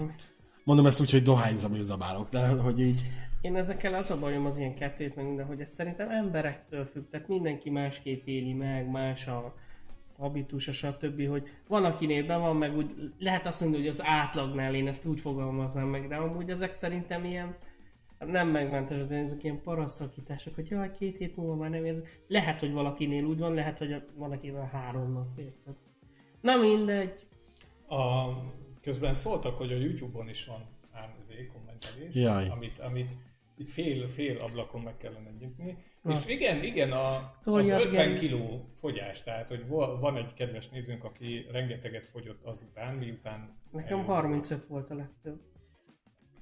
Mondom ezt úgy, hogy dohányzom és zabálok, de hogy így... Én ezekkel az a bajom az ilyen kettőt, meg minden, hogy ez szerintem emberektől függ, tehát mindenki másképp éli meg, más a habitusa, stb., hogy van akinél be van, meg úgy lehet azt mondani, hogy az átlagnál én ezt úgy fogalmaznám meg, de amúgy ezek szerintem ilyen nem megmentes, de ezek ilyen paraszakítások, hogy jaj, két hét múlva már nem érzek. Lehet, hogy valakinél úgy van, lehet, hogy valakivel három nap, érted? Na mindegy. A, közben szóltak, hogy a YouTube-on is van ám kommentelés, Jaj. amit, amit így fél, fél ablakon meg kellene nyitni. Na. És igen, igen, a, az Tolja, 50 igen. kiló fogyás, tehát hogy va- van egy kedves nézőnk, aki rengeteget fogyott azután, miután Nekem elindult. 35 volt a legtöbb.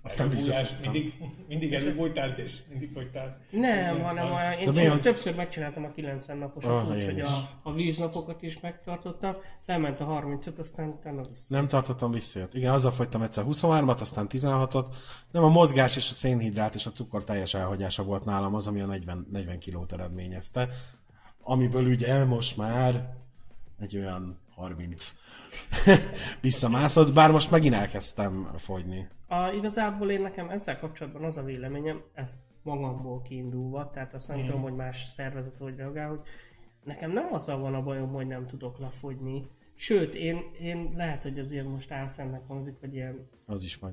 Aztán Elbújás, visszaszedtem. mindig, mindig előbújtál és mindig fogytál. Nem, Igen, hanem a, én De mi, csak hogy- többször megcsináltam a 90 naposat, Ah, én úgyhogy is. a, a víznapokat is megtartottam, lement a 35, aztán utána vissza. Nem tartottam visszajött. Igen, azzal fogytam egyszer 23-at, aztán 16-ot. Nem, a mozgás és a szénhidrát és a cukor teljes elhagyása volt nálam az, ami a 40, 40 kilót eredményezte. Amiből ugye most már egy olyan 30 *laughs* visszamászott, bár most megint elkezdtem fogyni. A, igazából én nekem ezzel kapcsolatban az a véleményem, ez magamból kiindulva, tehát azt nem Mhm. tudom, hogy más szervezet hogy reagál, hogy nekem nem azzal van a bajom, hogy nem tudok lefogyni. Sőt, én, én lehet, hogy azért most álszentnek hangzik, vagy ilyen Az is vagy.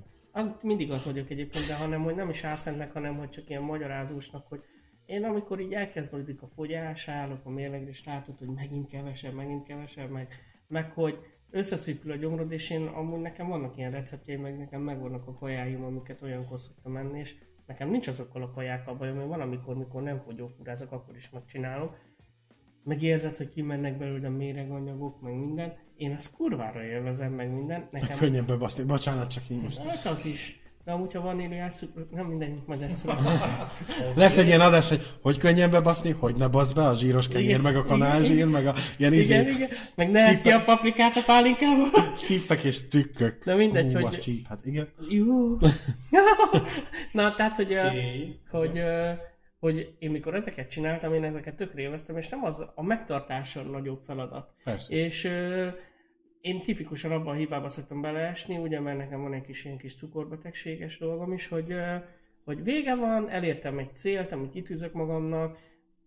Mindig az vagyok egyébként, de hanem, hogy nem is álszentnek, hanem, hogy csak ilyen magyarázósnak, hogy én amikor így elkezdődik a fogyás, állok a mérlegre, és látod, hogy megint kevesebb, megint kevesebb, meg, meg hogy összeszűkül a gyomrod, és én amúgy nekem vannak ilyen receptjeim, meg nekem megvannak a kajáim, amiket olyankor szoktam menni, és nekem nincs azokkal a kajákkal bajom, mert van, amikor, mikor nem fogyókúrázok, akkor is megcsinálom. Meg érzed, hogy kimennek belőle méreganyagok, meg minden. Én azt kurvára élvezem, meg minden. Nekem Könnyebb bebaszni. Bocsánat, csak így most. Hát az is. De amúgy, ha vaníliás cukor, nem mindegy, majd egyszer. *laughs* Lesz egy ilyen adás, hogy hogy könnyen bebaszni, hogy ne basz be a zsíros kenyér, Igen, meg a igen, kanálzsír, meg a ilyen igen, izé, igen. Meg ne edd ki a paprikát a pálinkába. tippek és trükkök. De mindegy, Hú, hogy- az csíp, hát igen. Jó. *laughs* Na, tehát, hogy, Okay. hogy, ö, hogy én mikor ezeket csináltam, én ezeket tökre élveztem, és nem az a megtartása a nagyobb feladat. Persze. És én tipikusan abban a hibába szoktam beleesni, ugye, mert nekem van egy kis ilyen kis cukorbetegséges dolgom is, hogy, hogy vége van, elértem egy célt, amit kitűzök magamnak,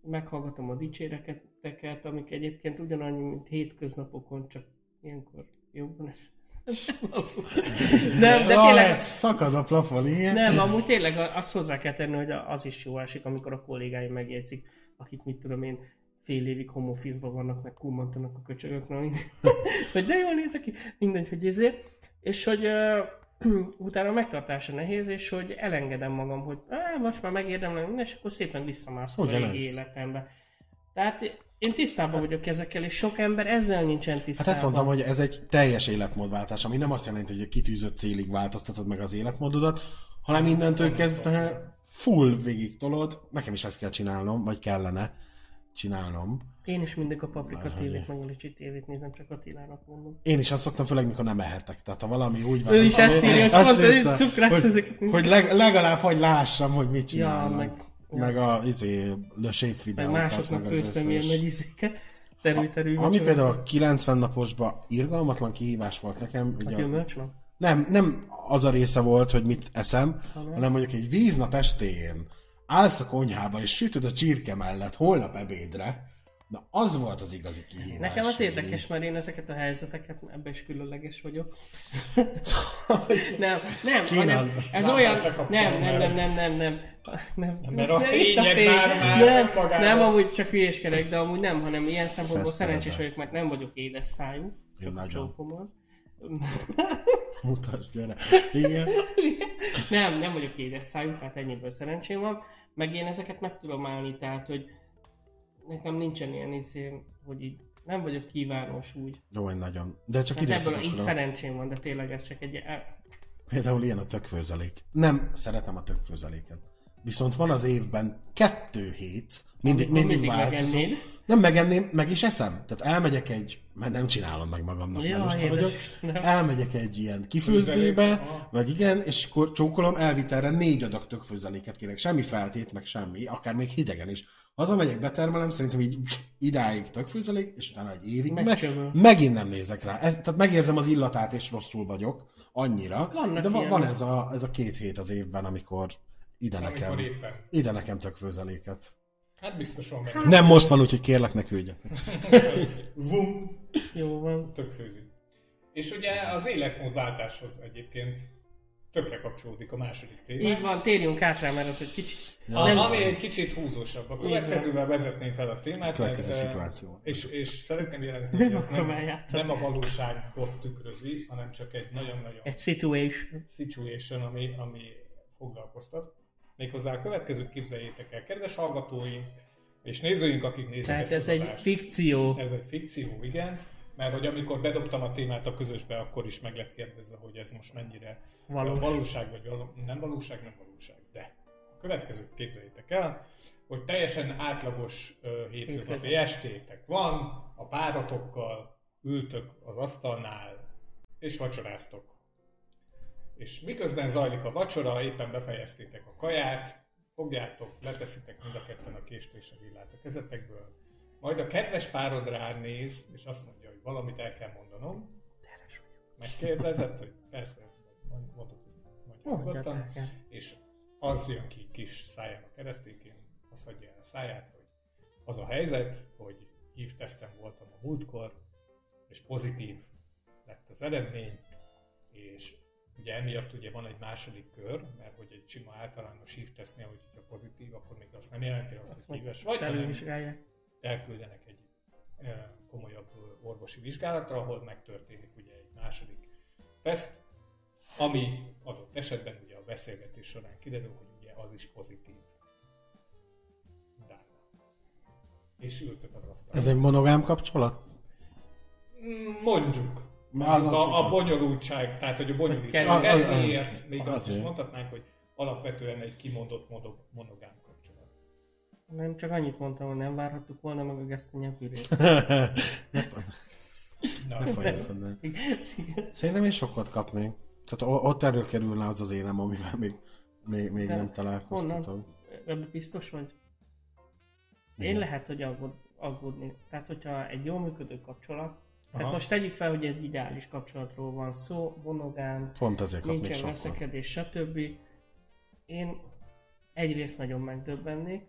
meghallgatom a dicséreteket, amik egyébként ugyanannyi, mint hétköznapokon, csak ilyenkor jobban es. *laughs* Nem, de tényleg, Szakad a plafon, igen. nem, amúgy tényleg azt hozzá kell tenni, hogy az is jó esik, amikor a kollégáim megjegyzik, akik mit tudom én, fél évig home vannak, meg kummantanak a köcsögök, na, *laughs* hogy de jól nézek ki, mindegy, hogy izé. És hogy ö, *clears throat* utána a megtartása nehéz, és hogy elengedem magam, hogy á, most már megérdemlem, és akkor szépen visszamászom a életembe. Tehát én tisztában vagyok ezekkel, és sok ember ezzel nincsen Hát tisztában. ezt mondtam, hogy ez egy teljes életmódváltás, ami nem azt jelenti, hogy a kitűzött célig változtatod meg az életmódodat, hanem innentől kezdve full végig tolod. Nekem is ezt kell csinálnom, vagy kellene, csinálnom. Én is mindig a Paprika tévét, meg a Licsi tévét nézem, csak Attilának mondom. Én is azt szoktam, főleg mikor nem ehetek. Tehát ha valami úgy van... Ő is ezt írja, azt pont, hogy cukrász ezeket. hogy leg, legalább, hogy lássam, hogy mit Ja, csinálnak. meg, meg, meg a izé, Le Shape videókat. másoknak meg az főztem ilyen nagy izéket. Terül-terül. Ami például a 90 naposban irgalmatlan kihívás volt nekem. A Ugye, gyümölcslap? nem, nem az a része volt, hogy mit eszem, Hanem? hanem mondjuk egy víznap estéjén állsz a konyhába és sütöd a csirke mellett holnap ebédre, na az volt az igazi kihívás. Nekem az érdekes, mert én ezeket a helyzeteket, ebben is különleges vagyok. *laughs* nem, nem, hanem ez olyan, nem, nem, nem, nem, nem, nem, nem, Mert a Itt fényed fény. már- már nem, önmagában- nem, amúgy csak hülyéskedek, de amúgy nem, hanem ilyen szempontból Feszteledek. szerencsés vagyok, mert nem vagyok édes szájú, csak a nagyon. csókom az. *laughs* Mutasd, gyere. Igen. nem, nem vagyok édes szájú, tehát ennyiből szerencsém van. Meg én ezeket meg tudom állni, tehát hogy nekem nincsen ilyen izé, hogy így nem vagyok kívános úgy. Jó, én nagyon. De csak Tehát ebből így szerencsém van, de tényleg ez csak egy... Például ilyen a tökfőzelék. Nem szeretem a tökfőzeléket. Viszont van az évben kettő hét, mindig, mindig, mindig változó. megennéd. Nem megenném, meg is eszem. Tehát elmegyek egy, mert nem csinálom meg magamnak, Ja, mert most vagyok. Elmegyek egy ilyen kifőzdébe, vagy igen, és akkor csókolom, elvitelre négy adag tökfőzeléket kérek. Semmi feltét, meg semmi, akár még hidegen is. Hazamegyek, betermelem, szerintem így idáig tökfőzelék, és utána egy évig meg, megint nem nézek rá. Ez, tehát megérzem az illatát, és rosszul vagyok, annyira. Vannak de van, ilyenek. van ez, a, ez a két hét az évben, amikor ide nekem, Amikor éppen. ide nekem tökfőzeléket. Hát biztosan meg. Nem most van, úgyhogy kérlek ne küldjetek. *laughs* Vum, Jó van. tök főzi. És ugye az életmódváltáshoz egyébként tökre kapcsolódik a második téma. Így van, térjünk át rá, mert az egy kicsit... Ja. A, Nem- ami egy kicsit húzósabb. A következővel vezetném fel a témát. Következő ez, eh, szituáció. És, és szeretném jelezni, hogy ez nem, nem a valóságot tükrözi, hanem csak egy nagyon-nagyon Egy situation. situation, ami, ami foglalkoztat. Méghozzá a következőt képzeljétek el, kedves hallgatóink, és nézőink, akik nézik Tehát ezt ez egy adást. fikció. Ez egy fikció, igen. Mert hogy amikor bedobtam a témát a közösbe, akkor is meg lett kérdezve, hogy ez most mennyire Valós. valóság, vagy való, nem valóság, nem valóság. De a következőt képzeljétek el, hogy teljesen átlagos uh, hétköznapi Hétköznapi. estétek van, a páratokkal ültök az asztalnál, és vacsoráztok. És miközben zajlik a vacsora, éppen befejeztétek a kaját, fogjátok, leteszitek mind a ketten a kést és a villát a kezetekből, majd a kedves párod ránéz, és azt mondja, hogy valamit el kell mondanom. Megkérdezed, hogy persze, mond- mondod, mondja Mondjad nyugodtan, és az jön ki kis száján a keresztékén, az adja el a száját, hogy az a helyzet, hogy hívtesztem voltam a múltkor, és pozitív lett az eredmény, és ugye emiatt ugye van egy második kör, mert hogy egy sima általános hívtesztnél, hogy ha pozitív, akkor még azt nem jelenti azt, hogy híves vagy, hanem elküldenek egy eh, komolyabb eh, orvosi vizsgálatra, ahol megtörténik ugye egy második teszt, ami adott esetben ugye a beszélgetés során kiderül, hogy ugye az is pozitív. Dárma. És ültök az asztalon. Ez egy monogám kapcsolat? Mm, Mondjuk. Az az a, a bonyolultság, tehát hogy a bonyolítás Az- az- az- kedvéért még azt is mondhatnánk, hogy alapvetően egy kimondott mono- monogám kapcsolat. Nem, csak annyit mondtam, hogy nem várhattuk volna meg a gesztenyebb ürét. Na, *laughs* Ne onnan. Szerintem is sokat kapnék. Tehát ott erről kerülne az az énem, amivel még, még, még De nem találkoztatom. Ebben biztos vagy? Én Igen. lehet, hogy aggód, aggódni. Tehát, hogyha egy jól működő kapcsolat, tehát Aha. most tegyük fel, hogy egy ideális kapcsolatról van szó, monogám, Pont ezért nincsen veszekedés, stb. Én egyrészt nagyon megdöbbennék,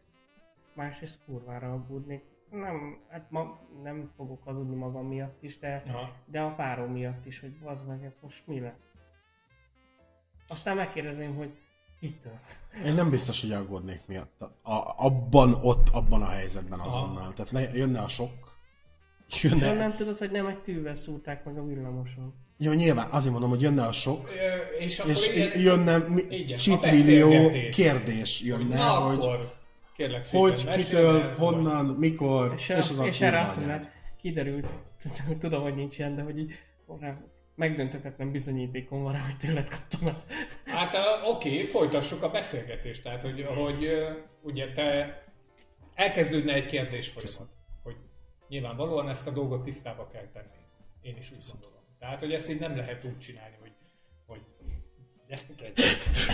másrészt kurvára aggódnék. Nem, hát ma nem fogok hazudni magam miatt is, de, Aha. de a párom miatt is, hogy az meg ez most mi lesz. Aztán megkérdezem, hogy kitől. Én nem biztos, hogy aggódnék miatt. A, abban, ott, abban a helyzetben Aha. azonnal. Tehát le, jönne a sok. Jönne, nem tudod, hogy nem egy tűvel szúrták meg a villamoson. jó, nyilván, azért mondom, hogy jönne a sok, Ö, És akkor és jönne Igen, a csitrillió beszélgetés. kérdés jönne, Na hogy akkor, kérlek szépen, hogy, kitől, honnan, mikor, És, és, az és erre azt mondod, kiderült, *laughs* tudom, hogy nincs ilyen, de hogy így megdönthetetlen bizonyítékom van rá, hogy tőled kaptam el. Hát oké, folytassuk a beszélgetést. Tehát, hogy, hogy ugye te elkezdődne egy kérdés folyamat, hogy nyilvánvalóan ezt a dolgot tisztába kell tenni. Én is úgy gondolom. Tehát, hogy ezt így nem lehet úgy csinálni, hogy, hogy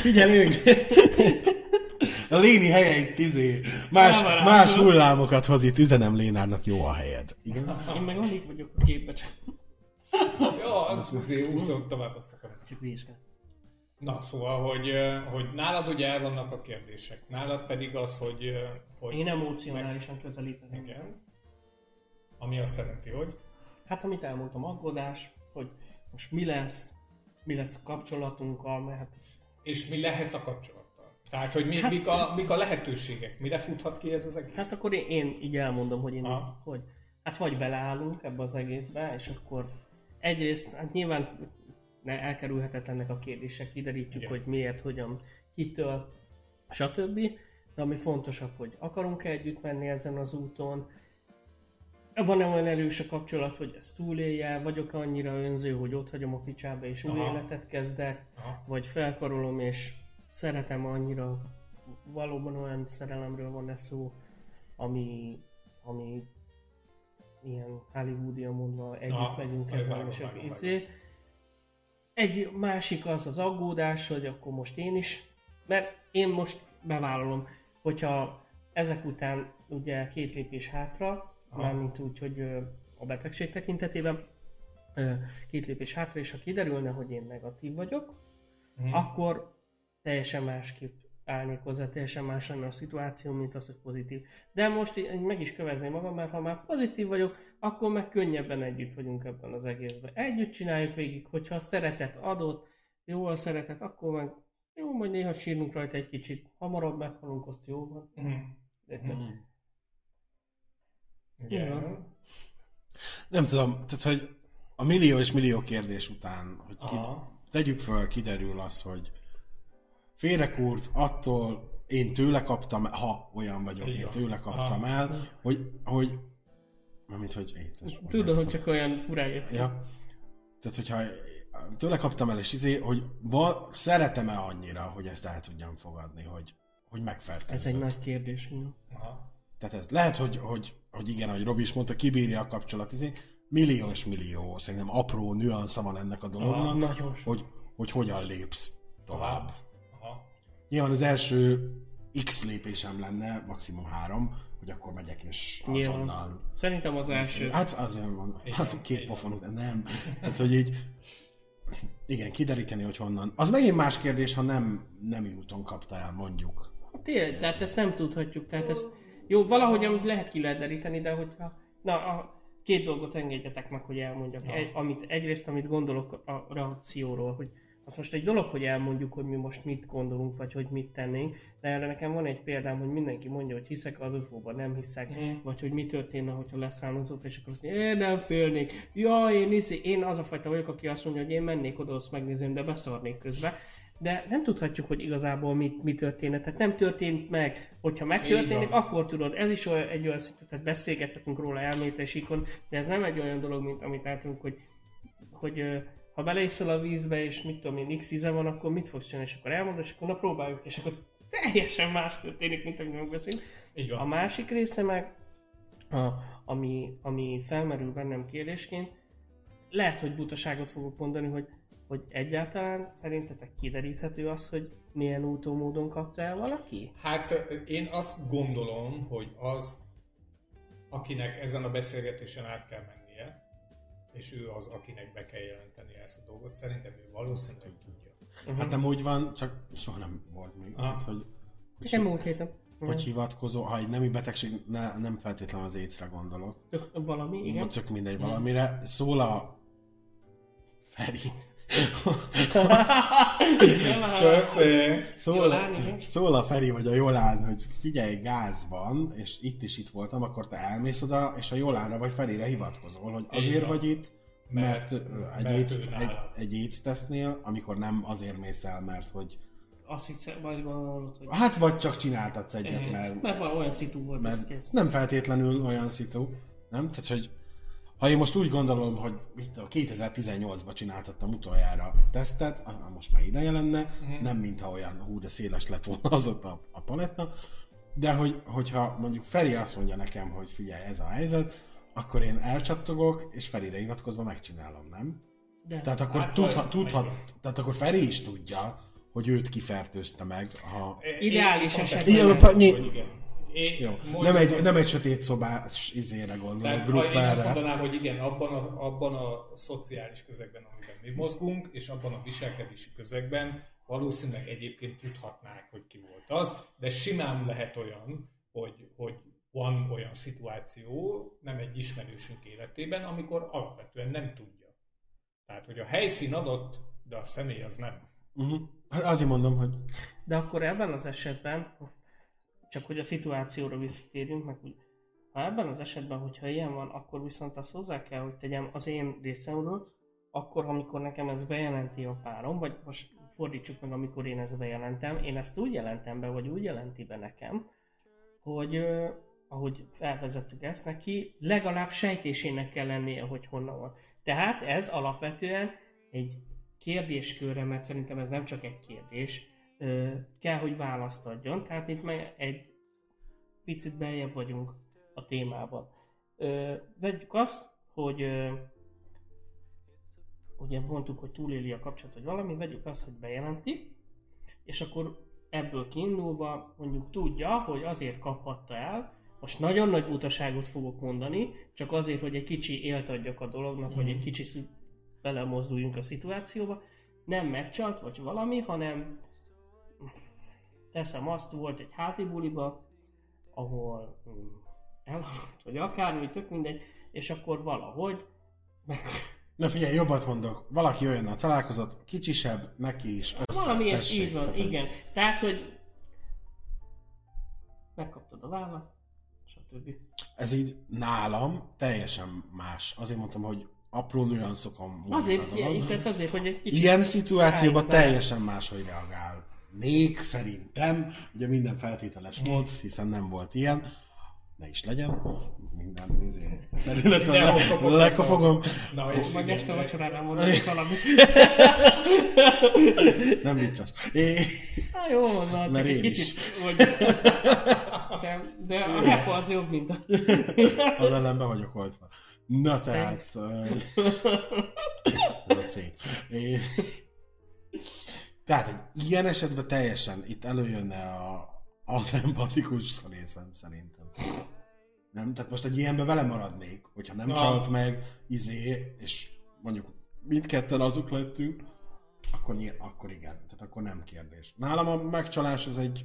Figyelünk! A Léni helye itt izé, más, más hullámokat hoz itt, üzenem Lénárnak jó a helyed. Igen? Én meg alig vagyok a képbe, csak, Jó, az azért úszom tovább azt akarom. csak vizsgál. Na, szóval, hogy, hogy nálad ugye el vannak a kérdések, nálad pedig az, hogy... hogy Én emocionálisan közelítem. Igen. Ami azt jelenti, hogy... Hát amit elmondtam, aggódás, hogy most mi lesz, mi lesz a kapcsolatunkkal, mert hát És mi lehet a kapcsolattal? Tehát, hogy mi, Hát- mik, a, mik a lehetőségek? Mire futhat ki ez az egész? Hát akkor én, én így elmondom, hogy én, Aha. hogy hát vagy beleállunk ebbe az egészbe, és akkor egyrészt, hát nyilván ne, elkerülhetetlennek a kérdések, kiderítjük, Igen. hogy miért, hogyan, kitől, stb. De ami fontosabb, hogy akarunk-e együtt menni ezen az úton, van-e olyan erős a kapcsolat, hogy ezt túlélje, vagyok annyira önző, hogy ott hagyom a picsába és új Aha. életet kezdek, Aha. vagy felkarolom és szeretem annyira, valóban olyan szerelemről van ez szó, ami, ami ilyen Hollywoodia mondva együtt Aha, megyünk ez vágom, és izé. Egy másik az az aggódás, hogy akkor most én is, mert én most bevállalom, hogyha ezek után ugye két lépés hátra, Aha. mármint úgy, hogy a betegség tekintetében, két lépés hátra, és ha kiderülne, hogy én negatív vagyok, Mhm. akkor teljesen másképp állnék hozzá, teljesen más lenne a szituáció, mint az, hogy pozitív. De most meg is kövezném magam, mert ha már pozitív vagyok, akkor meg könnyebben együtt vagyunk ebben az egészben. Együtt csináljuk végig, hogyha a szeretet adott, jó a szeretet, akkor meg jó, majd néha sírunk rajta egy kicsit, hamarabb meghalunk, azt jó van. Érted? Igen. Igen. Nem tudom, tehát hogy a millió és millió kérdés után, hogy ki, Aha. tegyük föl, kiderül az, hogy félrekúrt, attól én tőle kaptam, ha olyan vagyok, Így én tőle kaptam Aha. el, hogy, hogy Mármint, hogy étes. Tudom, hogy csak olyan furán jött ki. Ja. Tehát, hogyha tőle kaptam el, és izé, hogy va, szeretem-e annyira, hogy ezt el tudjam fogadni, hogy, hogy megfertőzött. Ez egy nagy kérdés. igen. Aha. Tehát ez lehet, hogy, hogy, hogy igen, ahogy Robi is mondta, kibírja a kapcsolat, izé, millió és millió, szerintem apró nüansza van ennek a dolognak, Ah, nagyon sok. hogy, hogy hogyan lépsz tovább. Aha. Nyilván az első X lépésem lenne, maximum három, hogy akkor megyek és azonnal Szerintem az első. Hát azért van, az van, két pofon után, nem. Tehát, hogy így, igen, kideríteni, hogy honnan. Az megint más kérdés, ha nem, nem úton kapta el, mondjuk. Tényleg, tehát ezt nem tudhatjuk. Tehát ez, jó, valahogy amit lehet ki lehet deríteni, de hogyha... Na, a két dolgot engedjetek meg, hogy elmondjak. Egy, amit, egyrészt, amit gondolok a reakcióról, hogy az most egy dolog, hogy elmondjuk, hogy mi most mit gondolunk, vagy hogy mit tennénk, de erre nekem van egy példám, hogy mindenki mondja, hogy hiszek az UFO-ban, nem hiszek, Mhm. vagy hogy mi történne, hogyha leszállna az UFO, és akkor azt mondja, én nem félnék, ja, én, iszi, én az a fajta vagyok, aki azt mondja, hogy én mennék oda, azt megnézem, de beszarnék közbe. De nem tudhatjuk, hogy igazából mit, mi történne. Tehát nem történt meg. Hogyha megtörténik, akkor tudod, ez is olyan, egy olyan szint, tehát beszélgethetünk róla elmétesíkon, de ez nem egy olyan dolog, mint amit látunk, hogy, hogy ha beleiszol a vízbe, és mit tudom én, x íze van, akkor mit fogsz csinálni, és akkor elmondod, és akkor na próbáljuk, és akkor teljesen más történik, mint amit megbeszélünk. A másik része meg, a, ami, ami felmerül bennem kérdésként, lehet, hogy butaságot fogok mondani, hogy, hogy egyáltalán szerintetek kideríthető az, hogy milyen úton módon kapta el valaki? Hát én azt gondolom, hogy az, akinek ezen a beszélgetésen át kell mennie, és ő az, akinek be kell jelenteni ezt a dolgot, szerintem ő valószínűleg tudja. Hát nem úgy van, csak soha nem volt még. Aha. Hát, hogy, hogy, Nem múlt héten. hogy hivatkozó, ha egy nemi betegség, ne, nem feltétlenül az écre gondolok. Tök valami, igen. Vagy csak mindegy valamire. Szól a Feri. Köszi! Szól, szól a Feri vagy a Jolán, hogy figyelj, gáz van, és itt is itt voltam, akkor te elmész oda, és a Jolánra vagy Ferire hivatkozol, hogy azért vagy itt, mert, Mert- egy, AIDS, egy, egy AIDS tesztnél, amikor nem azért mész el, mert hogy Azt hiszem, vagy gondolod, hogy... hát vagy csak csináltatsz egyet, Mhm. mert, Mert van olyan szitu volt, ez mert kész. nem feltétlenül olyan szitu, nem? Tehát, hogy ha én most úgy gondolom, hogy mit a 2018-ban csináltattam utoljára tesztet, most már ideje lenne, Mhm. nem mintha olyan hú, de széles lett volna az ott a, a paletta, De hogy, hogyha mondjuk Feri azt mondja nekem, hogy figyelj, ez a helyzet, akkor én elcsattogok, és Ferire hivatkozva megcsinálom, nem? De Tehát akkor Hát, tudhat, vagy- tudhat, tehát akkor Feri is tudja, hogy őt kifertőzte meg, ha... Ideális esetben Igen, Én, Jó. mondjuk, Nem egy, nem egy sötét szobás izére gondolok, Tehát ha én azt mondanám, hogy igen, abban a, abban a szociális közegben, amiben mi mozgunk, és abban a viselkedési közegben valószínűleg egyébként tudhatnák, hogy ki volt az, de simán lehet olyan, hogy, hogy van olyan szituáció, nem egy ismerősünk életében, amikor alapvetően nem tudja. Tehát, hogy a helyszín adott, de a személy az nem. Uh-huh. Hát azért mondom, hogy De akkor ebben az esetben, csak hogy a szituációra visszatérjünk, meg úgy, ha ebben az esetben, hogyha ilyen van, akkor viszont azt hozzá kell, hogy tegyem az én részemről, akkor, amikor nekem ez bejelenti a párom, vagy most fordítsuk meg, amikor én ezt bejelentem, én ezt úgy jelentem be, vagy úgy jelenti be nekem, hogy ahogy felvezettük ezt neki, legalább sejtésének kell lennie, hogy honnan van. Tehát ez alapvetően egy kérdéskörre, mert szerintem ez nem csak egy kérdés, kell, hogy választ adjon. Tehát itt meg egy picit beljebb vagyunk a témában. Vegyük azt, hogy ugye mondtuk, hogy túléli a kapcsolat, vagy valami, vegyük azt, hogy bejelenti, és akkor ebből kiindulva mondjuk tudja, hogy azért kaphatta el, most nagyon nagy butaságot fogok mondani, csak azért, hogy egy kicsi élt adjak a dolognak, hogy egy kicsi szü- belemozduljunk a szituációba, nem megcsalt, vagy valami, hanem teszem azt, volt egy házi buliba, ahol mm, elhalt, vagy akármi, tök mindegy, és akkor valahogy meg, Na figyelj, jobbat mondok. Valaki olyannal találkozott, kicsisebb, neki is össze. valami ilyes, tessék. így van, Tehát, hogy igen. Tehát, hogy megkaptad a választ, stb. Ez így nálam teljesen más. Azért mondtam, hogy apró nüanszokon múlik a Azért, dolog. ilyen, tehát azért, hogy egy kicsit... Ilyen szituációban teljesen máshogy reagál. Nék szerintem, ugye minden feltételes volt, hiszen nem volt ilyen. Ne is legyen, minden izé, területen le, kapok lekapogom. Na, és igen, este vacsorára mondani valamit. *laughs* Nem vicces. É, Na jó, na, csak Mert egy én kicsit, is. hogy... De, de a rap az jobb, mint a... az ellenben vagyok oltva. Na tehát, ez a cél. É, tehát egy ilyen esetben teljesen itt előjönne a, az empatikus részem szerintem. Nem? Tehát most egy ilyenben vele maradnék, hogyha nem Na. csalt meg, izé, és mondjuk mindketten azok lettünk, akkor, akkor igen, tehát akkor nem kérdés. Nálam a megcsalás az egy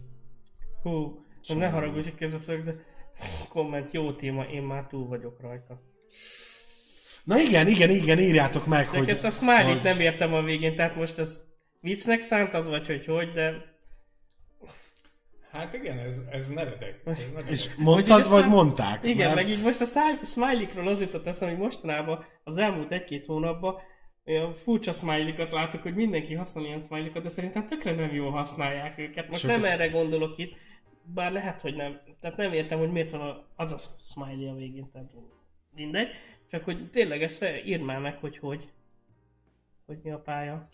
Hú, ne haragudj, hogy közösszök, de komment jó téma, én már túl vagyok rajta. Na igen, igen, igen, írjátok meg, Csak hogy... ezt a smiley hogy- nem értem a végén, tehát most ez viccnek szántad, vagy hogy hogy, de Hát igen, ez, ez meredek. Ez meredek. És mondtad, vagy aztán- mondták? igen, mert... meg így most a száj- smiley-kről az jutott eszembe, hogy mostanában az elmúlt egy-két hónapban olyan furcsa smiley-kat látok, hogy mindenki használ ilyen smiley de szerintem tökre nem jól használják őket. Most Sőt, nem erre gondolok itt, bár lehet, hogy nem. Tehát nem értem, hogy miért van a- az a smiley a végén, tehát mindegy. Csak hogy tényleg ezt írd már meg, hogy hogy. Hogy mi a pálya.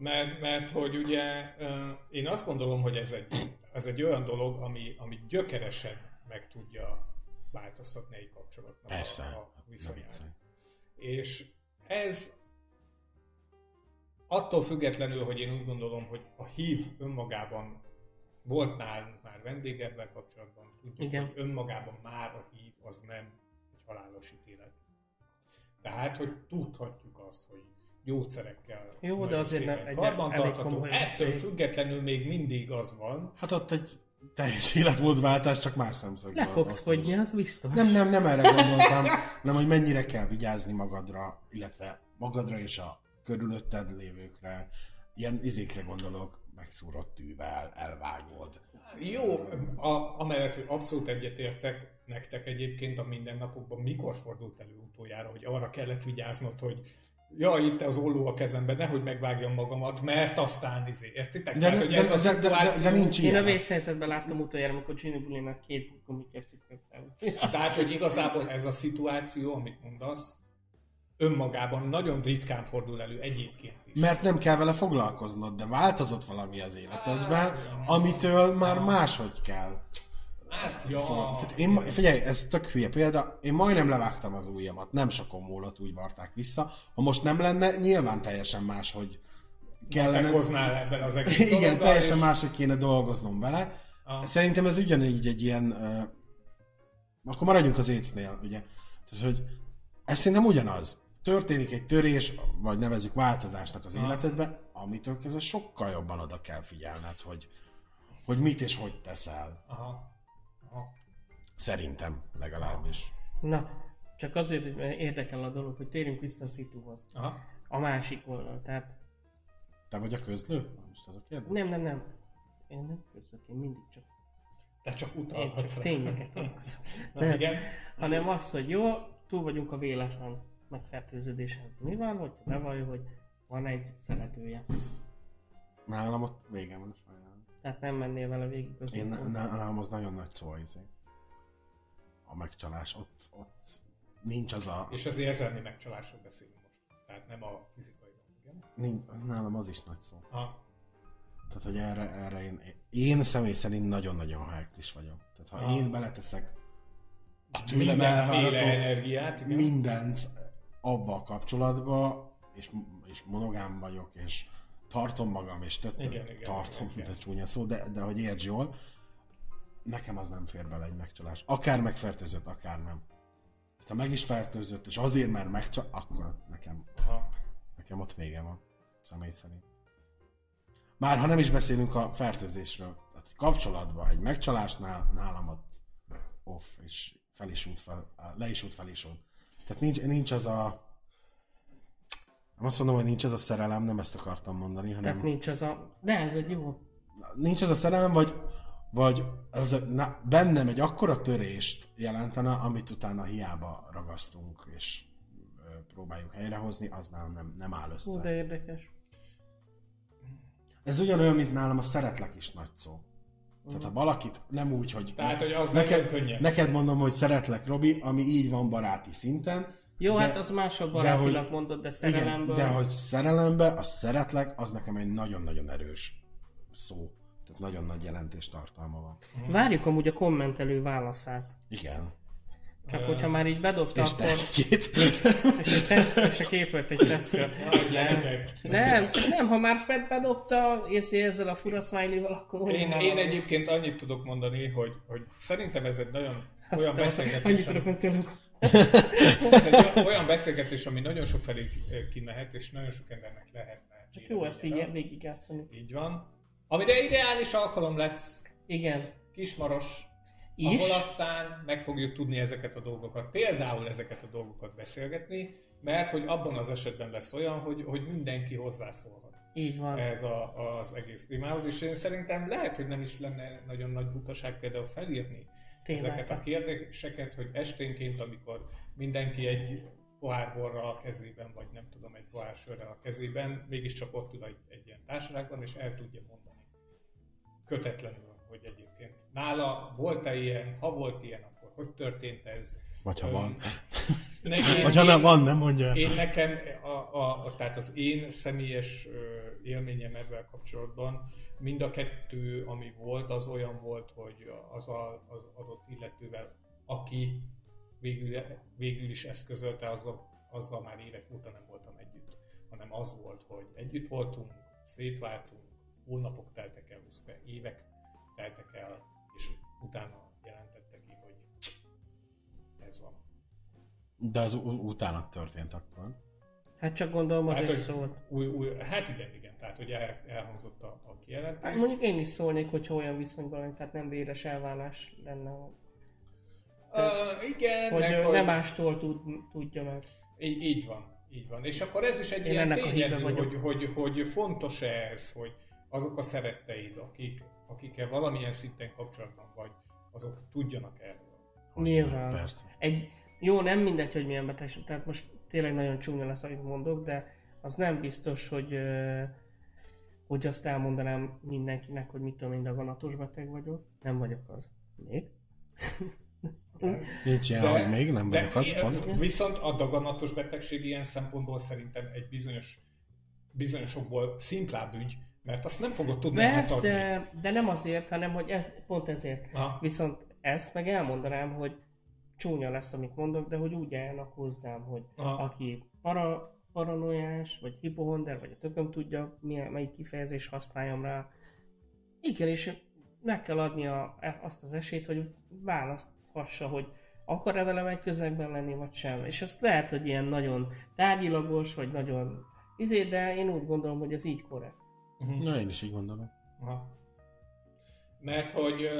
Mert, mert hogy ugye én azt gondolom, hogy ez egy, ez egy olyan dolog, ami, ami gyökeresen meg tudja változtatni egy kapcsolatnak Persze, a, a viszonyát. És ez attól függetlenül, hogy én úgy gondolom, hogy a hív önmagában volt már, már vendégedvel kapcsolatban, tudjuk, Igen. hogy önmagában már a hív az nem egy halálos ítélet. Tehát, hogy tudhatjuk azt, hogy gyógyszerekkel Jó, de azért nem egy- karbantartható. elég komoly Ettől függetlenül még mindig az van, Hát ott egy teljes *laughs* életmódváltás, csak más szemszögből. Le fogsz fogyni, az biztos. Nem, nem, nem erre gondoltam, hanem hogy mennyire kell vigyázni magadra, illetve magadra és a körülötted lévőkre. Ilyen izékre gondolok, megszúrott tűvel, elvágod. Jó, a, amellett, hogy abszolút egyetértek nektek egyébként a mindennapokban, mikor fordult elő utoljára, hogy arra kellett vigyáznod, hogy ja, itt az olló a kezemben, nehogy megvágjam magamat, mert aztán izé, értitek? De, Tehát, de, hogy de, ez a de, de, de, szituáció- de nincs Én a ilyen. vészhelyzetben láttam utoljára, amikor Ginny Bulinak két kell felvenni. Tehát, hogy igazából ez a szituáció, amit mondasz, önmagában nagyon ritkán fordul elő egyébként is. Mert nem kell vele foglalkoznod, de változott valami az életedben, amitől már máshogy kell. Ja. Fogom. Tehát én, figyelj, ez tök hülye példa, én majdnem levágtam az ujjamat, nem sokon múlott úgy varták vissza. Ha most nem lenne, nyilván teljesen más, hogy kellene... Meghoznál ebben az egész *laughs* Igen, teljesen és- más, hogy kéne dolgoznom vele. Ah. Szerintem ez ugyanígy egy ilyen... Uh, akkor maradjunk az écnél, ugye. Tehát, hogy ez szerintem ugyanaz. Történik egy törés, vagy nevezzük változásnak az Ah. életedbe, amitől kezdve sokkal jobban oda kell figyelned, hogy, hogy mit és hogy teszel. Aha. Szerintem legalábbis. Na, csak azért érdekel a dolog, hogy térjünk vissza a szituhoz. Aha. A másik oldal, tehát Te vagy a közlő? Most az a kérdés. nem, nem, nem. Én nem közök, én mindig csak, Te csak én utalhatsz csak rá. tényeket dolgozom. *laughs* Na, Nem. igen. Hanem az, hogy jó, túl vagyunk a véletlen megfertőződésen. Mi van, hogyha bevallja, hogy van egy szeretője. Nálam ott vége van sajnálom. Tehát nem mennél vele végig az Én, nálam az nagyon nagy szó izé. A megcsalás, ott, ott nincs az a... És az érzelmi megcsalásról beszélünk most. Tehát nem a fizikai. Igen. Nincs, nálam az is nagy szó. Aha. Tehát, hogy erre, erre én, én személy szerint nagyon-nagyon hektis vagyok. Tehát, ha Ah. én beleteszek a tőlem energiát, igen. mindent abba a kapcsolatba, és, és monogám vagyok, és tartom magam, és tett, Igen, igen, tartom, igen, mint egy csúnya szó, de, de hogy értsd jól, nekem az nem fér bele egy megcsalás. Akár megfertőzött, akár nem. Tehát, ha meg is fertőzött, és azért, mert megcsal, akkor nekem Aha. Nekem ott vége van, személy szerint. Már ha nem is beszélünk a fertőzésről, tehát kapcsolatban, egy megcsalásnál nálam ott off, és fel is út, fel, le is út, fel is út. Tehát nincs, nincs az a... Nem azt mondom, hogy nincs az a szerelem, nem ezt akartam mondani, hanem Tehát nincs az a... De ez egy jó. nincs az a szerelem, vagy, vagy az, na, bennem egy akkora törést jelentene, amit utána hiába ragasztunk, és ö, próbáljuk helyrehozni, az nálam nem, nem áll össze. Hú, de érdekes. Ez ugyanolyan, mint nálam a szeretlek is nagy szó. Tehát ha valakit nem úgy, hogy... Tehát, hogy az neked, jön könnyen. neked mondom, hogy szeretlek, Robi, ami így van baráti szinten. Jó, de- hát az másabb de barátilag hogy- mondod, de Igen, szerelemből... de hogy szerelembe, a szeretlek, az nekem egy nagyon-nagyon erős szó. Tehát nagyon nagy jelentés tartalma van. Várjuk amúgy a kommentelő válaszát. Igen. Csak hogyha már így bedobta, És akkor... tesztjét. És egy teszt, és csak épült egy tesztről. Gyerekek. Nem, csak nem, ha már Fred bedobta, és ezzel a fura smiley-val, akkor... Én, én egyébként annyit tudok mondani, hogy, hogy szerintem ez egy nagyon Azt olyan beszélgetés, Annyit tudok, olyan- olyan beszélgetés, ami nagyon sok felé kimehet, és nagyon sok embernek lehetne. Csak jó ezt így végigjátszani. Így van. Amire ideális alkalom lesz, Igen. Kismaros, Is? ahol aztán meg fogjuk tudni ezeket a dolgokat, például ezeket a dolgokat beszélgetni, mert hogy abban az esetben lesz olyan, hogy, hogy mindenki hozzászólhat Így van. ez a, az egész témához, és én szerintem lehet, hogy nem is lenne nagyon nagy butaság például felírni ezeket a kérdéseket, hogy esténként, amikor mindenki egy pohár borra a kezében, vagy nem tudom, egy pohár sörre a kezében, mégiscsak ott ül egy, egy ilyen társaságban, és el tudja mondani kötetlenül, hogy egyébként nála volt-e ilyen, ha volt ilyen, akkor hogy történt ez? Vagy ha Öm, van. Ne, én, Vagy ha nem van, nem mondja. én nekem, a, a, a, tehát az én személyes élményem ezzel kapcsolatban, mind a kettő, ami volt, az olyan volt, hogy az a, az adott illetővel, aki végül, végül is eszközölte, azzal, azzal már évek óta nem voltam együtt, hanem az volt, hogy együtt voltunk, szétváltunk, hónapok teltek el, 20 évek teltek el, és utána jelentette ki, hogy ez van. De az utána történt akkor. Hát csak gondolom az Hát, is hogy szólt. Új, új, hát igen, igen, tehát hogy el, elhangzott a, a kijelentés. Hát mondjuk én is szólnék, hogyha olyan viszonyban vagyunk, tehát nem véres elválás lenne, Uh, igen, hogy meg, hogy nem mástól tud, tudja meg. így, így van, így van. És akkor ez is egy Én ilyen tényező, vagyok. hogy, hogy, hogy fontos-e ez, hogy azok a szeretteid, akik, akikkel valamilyen szinten kapcsolatban vagy, azok tudjanak erről. Nyilván. Persze. Egy, jó, nem mindegy, hogy milyen betegség, tehát most tényleg nagyon csúnya lesz, amit mondok, de az nem biztos, hogy, hogy azt elmondanám mindenkinek, hogy mit tudom, én daganatos beteg vagyok. Nem vagyok az. Még. Nincs ilyen, De- hogy még nem vagyok az, pont. Viszont a daganatos betegség ilyen szempontból szerintem egy bizonyos, bizonyosokból szimplább ügy, mert azt nem fogod tudni átadni. Persze, de nem azért, hanem hogy ez, pont ezért. Ha, Viszont ezt meg elmondanám, hogy csúnya lesz, amit mondok, de hogy úgy állnak hozzám, hogy Aha. aki para, paranoiás, vagy hipohonder, vagy a tököm tudja, milyen, melyik kifejezés használjam rá. Igen, és meg kell adnia e- azt az esélyt, hogy választhassa, hogy akar-e velem egy közegben lenni, vagy sem. És ez lehet, hogy ilyen nagyon tárgyilagos, vagy nagyon izé, de én úgy gondolom, hogy ez így korrekt. Uh-huh. Na, én is így gondolom. Aha. Mert hogy uh,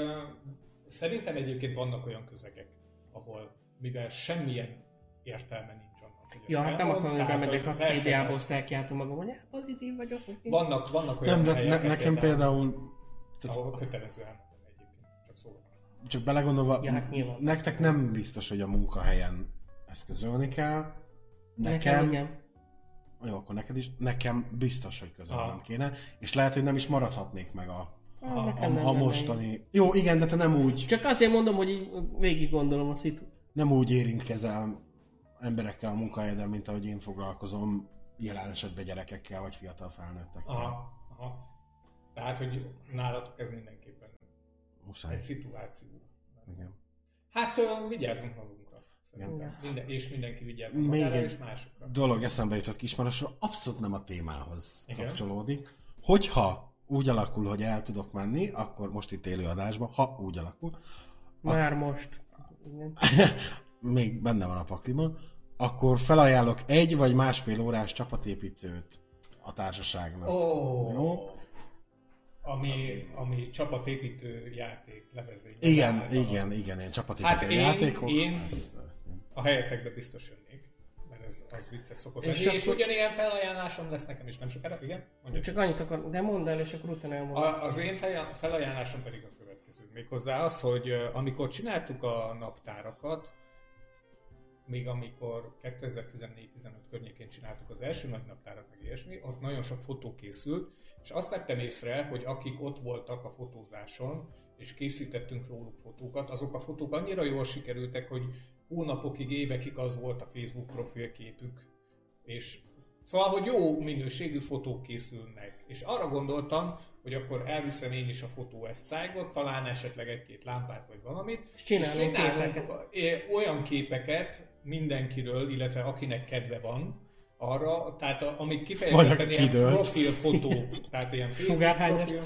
szerintem egyébként vannak olyan közegek, ahol mivel semmilyen értelme nincs annak, hogy Ja, hát nem azt mondom, hogy bemegyek a persze, azt elkiáltom magam, hogy "Hát, pozitív vagyok. vagy mi?" Vannak, vannak olyan Nem, de helyek, ne, nekem például, tehát ahol kötelező elmondani egyébként, csak szólok. csak belegondolva, Ja, hát nektek nem biztos, hogy a munkahelyen ezt közölni kell. Nekem, Nekem, igen. Jó, akkor neked is, nekem biztos, hogy közölnem Aha. kéne, és lehet, hogy nem is maradhatnék meg a, a, nem a lenne mostani... Jó, igen, de te nem úgy. Csak azért mondom, hogy így végig gondolom a szitu. nem úgy érintkezel emberekkel a munkahelyeden, mint ahogy én foglalkozom jelen esetben gyerekekkel, vagy fiatal felnőttekkel. Aha, aha. Tehát, hogy nálatok ez mindenképpen Muszáj. egy szituáció. Igen. Hát vigyázzunk magunkra. Szerintem. Minden, és mindenki vigyázzon Még magára egy és másokra. dolog eszembe jutott Kismarosról, abszolút nem a témához Igen. kapcsolódik. Hogyha úgy alakul, hogy el tudok menni, akkor most itt élő adásban, ha úgy alakul, Már most. Igen. *laughs* még benne van a pakliban, akkor felajánlok egy vagy másfél órás csapatépítőt a társaságnak. Ó, Jó. ami, ami csapatépítő játék levezény. Igen, igen, igen, én csapatépítő Hát én- játékok. én- ezt, A helyetekbe biztos jönnék, mert ez az vicces szokott És lenni. És, akkor- ugyanilyen felajánlásom lesz nekem is nem sokára, igen? Mondjuk. Csak annyit akar, de mondd el, és akkor utána elmondom. A, az én fel- felajánlásom pedig a következő. Méghozzá az, hogy amikor csináltuk a naptárakat, még amikor 2014-15 környékén csináltuk az első nagy naptárat, meg ilyesmi, ott nagyon sok fotó készült, és azt vettem észre, hogy akik ott voltak a fotózáson, és készítettünk róluk fotókat, azok a fotók annyira jól sikerültek, hogy hónapokig, évekig az volt a Facebook profilképük, és Szóval, hogy jó minőségű fotók készülnek. És arra gondoltam, hogy akkor elviszem én is a fotó szájgot, talán esetleg egy-két lámpát vagy valamit, És csinálunk csinálunk képeket. olyan képeket mindenkiről, illetve akinek kedve van, arra, tehát a, amik kifejezetten ilyen kidőlt. profilfotók, tehát ilyen *laughs* Facebook profil,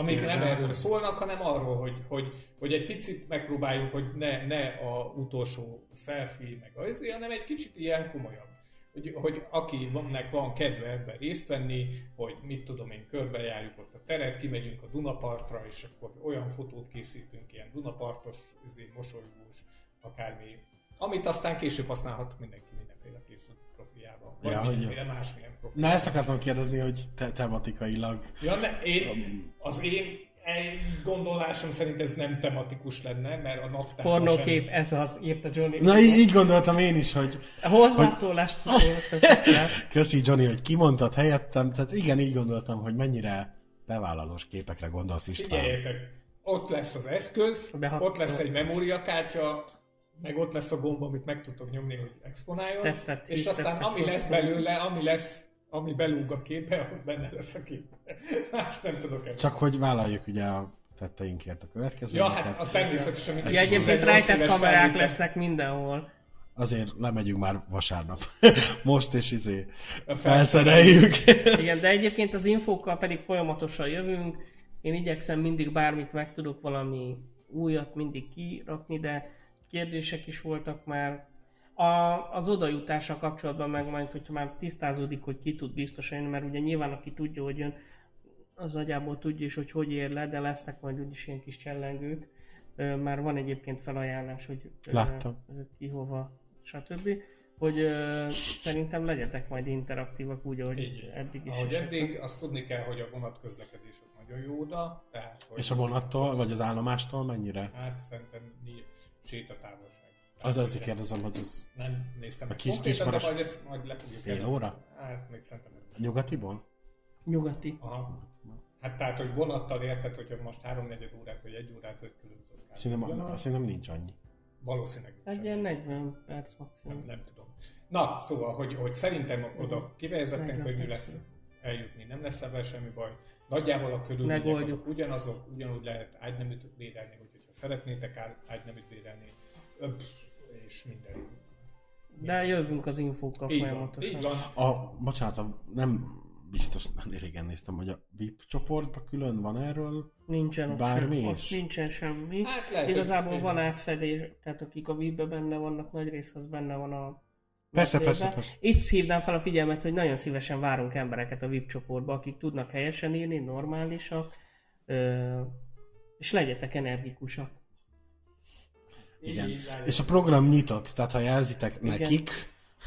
amik nem erről szólnak, hanem arról, hogy, hogy, hogy egy picit megpróbáljuk, hogy ne, ne a utolsó selfie, meg az, hanem egy kicsit ilyen komolyabb. Hogy, hogy akinek van kedve ebben részt venni, hogy mit tudom én, körbejárjuk ott a teret, kimegyünk a Dunapartra, és akkor olyan fotót készítünk, ilyen Dunapartos, izé, mosolygós, akármi, amit aztán később használhat mindenki mindenféle Facebook profiljában, vagy Ja, ja, hogy mindenféle másmilyen profil. Na ezt akartam kérdezni, hogy te tematikailag. Ja, ne, én, az én egy gondolásom szerint ez nem tematikus lenne, mert a naptárban Pornókép, ez az, írta Johnny. Na így, így gondoltam én is, hogy hozzászólást szóltam. *laughs* köszi Johnny, hogy kimondtad helyettem. Tehát igen, így gondoltam, hogy mennyire bevállalós képekre gondolsz István. Figyeljetek, ott lesz az eszköz, ott lesz egy memóriakártya, meg ott lesz a gomb, amit meg tudtok nyomni, hogy exponáljon, Tesztet, és aztán tesztet ami lesz belőle, ami lesz, ami belúg a képbe, az benne lesz a képbe. *laughs* Más nem tudok el. Csak hogy vállaljuk ugye a tetteinkért a Ja, következményeket. hát a természetesen mindig Ja, egyébként egy rejtett kamerák felvétel. lesznek mindenhol. Azért lemegyünk már vasárnap. *laughs* Most és izé felszereljük. *laughs* Igen, de egyébként az infókkal pedig folyamatosan jövünk. Én igyekszem mindig bármit meg tudok valami újat mindig kirakni, de kérdések is voltak már. A, az odajutással kapcsolatban meg majd, hogyha már tisztázódik, hogy ki tud biztosan jönni, mert ugye nyilván aki tudja, hogy jön, az agyából tudja is, hogy hogy ér le, de lesznek majd úgyis ilyen kis csellengők. Már van egyébként felajánlás, hogy Láttam. ki hova, stb. Hogy ö, szerintem legyetek majd interaktívak úgy, ahogy Így, eddig is. Ahogy is. eddig, azt tudni kell, hogy a vonatközlekedés az nagyon jó oda, tehát, hogy És a vonattól, vagy az állomástól mennyire? Hát szerintem sétatávolság. Az azért kérdezem, hogy az Nem néztem A kis- de kismaros- majd ezt majd le fogjuk Fél óra? Hát még szerintem nyugatiból? Nyugati. Aha. Hát tehát, hogy vonattal érted, hogyha most háromnegyed órát vagy egy órát ötkülönsz, az kár. Szerintem, Ugyanaz? szerintem nincs annyi. Valószínűleg nincs Egy ilyen 40 perc nem, maximum. nem tudom. Na, szóval, hogy, hogy szerintem oda kifejezetten könnyű lesz eljutni, nem lesz ebben semmi baj. Nagyjából a körülmények azok ugyanazok, ugyanúgy lehet ágyneműt védelni, szeretnétek ágy- ágyneműt bérelni, és minden. De jövünk az infókkal Így van, folyamatosan. így van. A, bocsánat, nem biztos, nem régen néztem, hogy a VIP csoportban külön van erről. Nincsen Bármi sem, is? nincsen semmi. Hát lehet, Igazából hogy- van átfedés, tehát akik a VIP-be benne vannak, nagy rész az benne van a Persze, persze, persze. Itt hívnám fel a figyelmet, hogy nagyon szívesen várunk embereket a VIP csoportba, akik tudnak helyesen írni, normálisak, ö, és legyetek energikusak. Igen. Várjuk. És a program nyitott, tehát ha jelzitek Igen. nekik,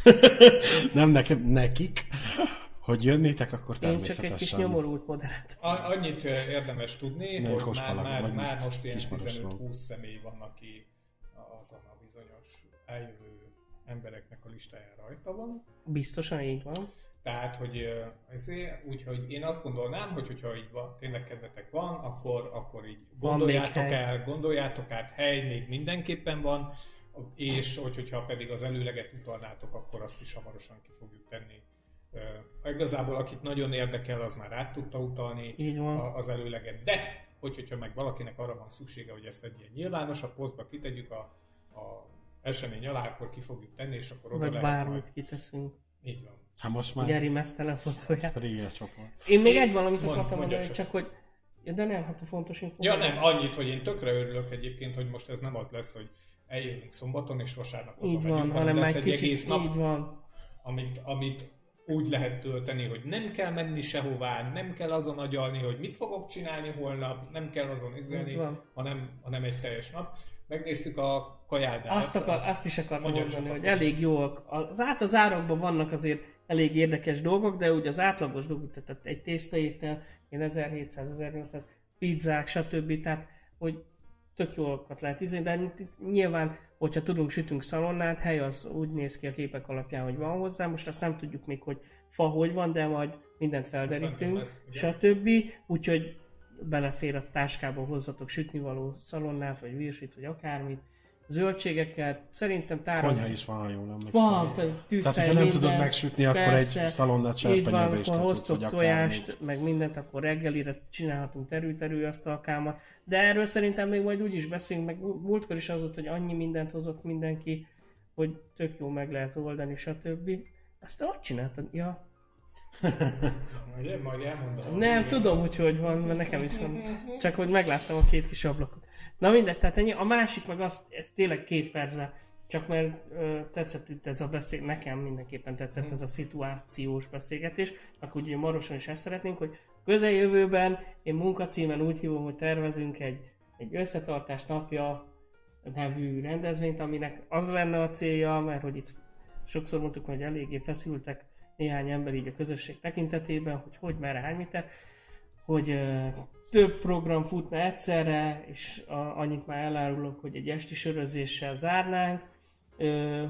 *laughs* nem nekem, nekik, hogy jönnétek, akkor Én csak egy kis természetesen. nyomorult moderátor. A- Annyit érdemes tudni, Nem, hogy már, már, már most ilyen Kismarosról. 15-20 személy van, aki azon a bizonyos eljövő embereknek a listáján rajta van. Biztosan így van. Tehát, hogy ezért, úgyhogy én azt gondolnám, hogy hogyha így van, tényleg kedvetek van, akkor, akkor így gondoljátok el, gondoljátok át, hely még mindenképpen van, és hogy, hogyha pedig az előleget utalnátok, akkor azt is hamarosan ki fogjuk tenni. Ö, Igazából akit nagyon érdekel, az már át tudta utalni Így van. a- az előleget, de hogy, hogyha meg valakinek arra van szüksége, hogy ezt egy ilyen nyilvánosabb posztba kitegyük a, a esemény alá, akkor ki fogjuk tenni, és akkor oda Vagy lehet bármit majd. kiteszünk. Így van. Hát most már Geri mesztelen fotóját. a csoport. Én még egy valamit Mond- akartam mondani, csak. csak hogy... Ja, de nem, hát a fontos info. Ja nem, annyit, hogy én tökre örülök egyébként, hogy most ez nem az lesz, hogy eljövünk szombaton és vasárnap Így hazamegyünk, van, hanem hanem lesz egy kicsit, egész nap, így van. amit, amit úgy lehet tölteni, hogy nem kell menni sehová, nem kell azon agyalni, hogy mit fogok csinálni holnap, nem kell azon Így izélni, hanem, hanem egy teljes nap. Megnéztük a kajáldát. Azt, akar, azt is akartam mondani, csak hogy elég jóak. Az át az árakban vannak azért elég érdekes dolgok, de ugye az átlagos dolgok, tehát egy tésztaétel, ilyen 1700-1800, pizzák, stb. Tehát, hogy tök jókat lehet ízni, de nyilván, hogyha tudunk, sütünk szalonnát, hely az úgy néz ki a képek alapján, hogy van hozzá. Most azt nem tudjuk még, hogy fa hogy van, de majd mindent felderítünk, stb. Úgyhogy belefér a táskába hozzatok sütnivaló szalonnát, vagy virsit, vagy akármit. Zöldségeket, szerintem táraz... Konyha is van, ha jól emlékszem. Van, Tehát, hogyha nem minden, tudod megsütni, akkor persze. egy szalonnát Így van, serpenyőbe is akkor hoztok vagy tojást, akármit. meg mindent, akkor reggelire csinálhatunk terű-terű asztalkámat. De erről szerintem még majd úgy is beszélünk, meg múltkor is az volt, hogy annyi mindent hozott mindenki, hogy tök jó meg lehet oldani, stb. Azt te hogy csináltad? Ja, Ugye, majd elmondom. nem, tudom, hogy hogy van, mert nekem is van. Csak hogy megláttam a két kis ablakot. Na mindegy, tehát ennyi. A másik meg az, ez tényleg két percben, csak mert ö, tetszett itt ez a beszél, nekem mindenképpen tetszett ez a szituációs beszélgetés, akkor ugye Maroson is ezt szeretnénk, hogy közeljövőben én munkacímen úgy hívom, hogy tervezünk egy, egy összetartás napja nevű rendezvényt, aminek az lenne a célja, mert hogy itt sokszor mondtuk, hogy eléggé feszültek néhány ember így a közösség tekintetében, hogy hogy, merre, hány méter, hogy több program futna egyszerre, és annyit már elárulok, hogy egy esti sörözéssel zárnánk,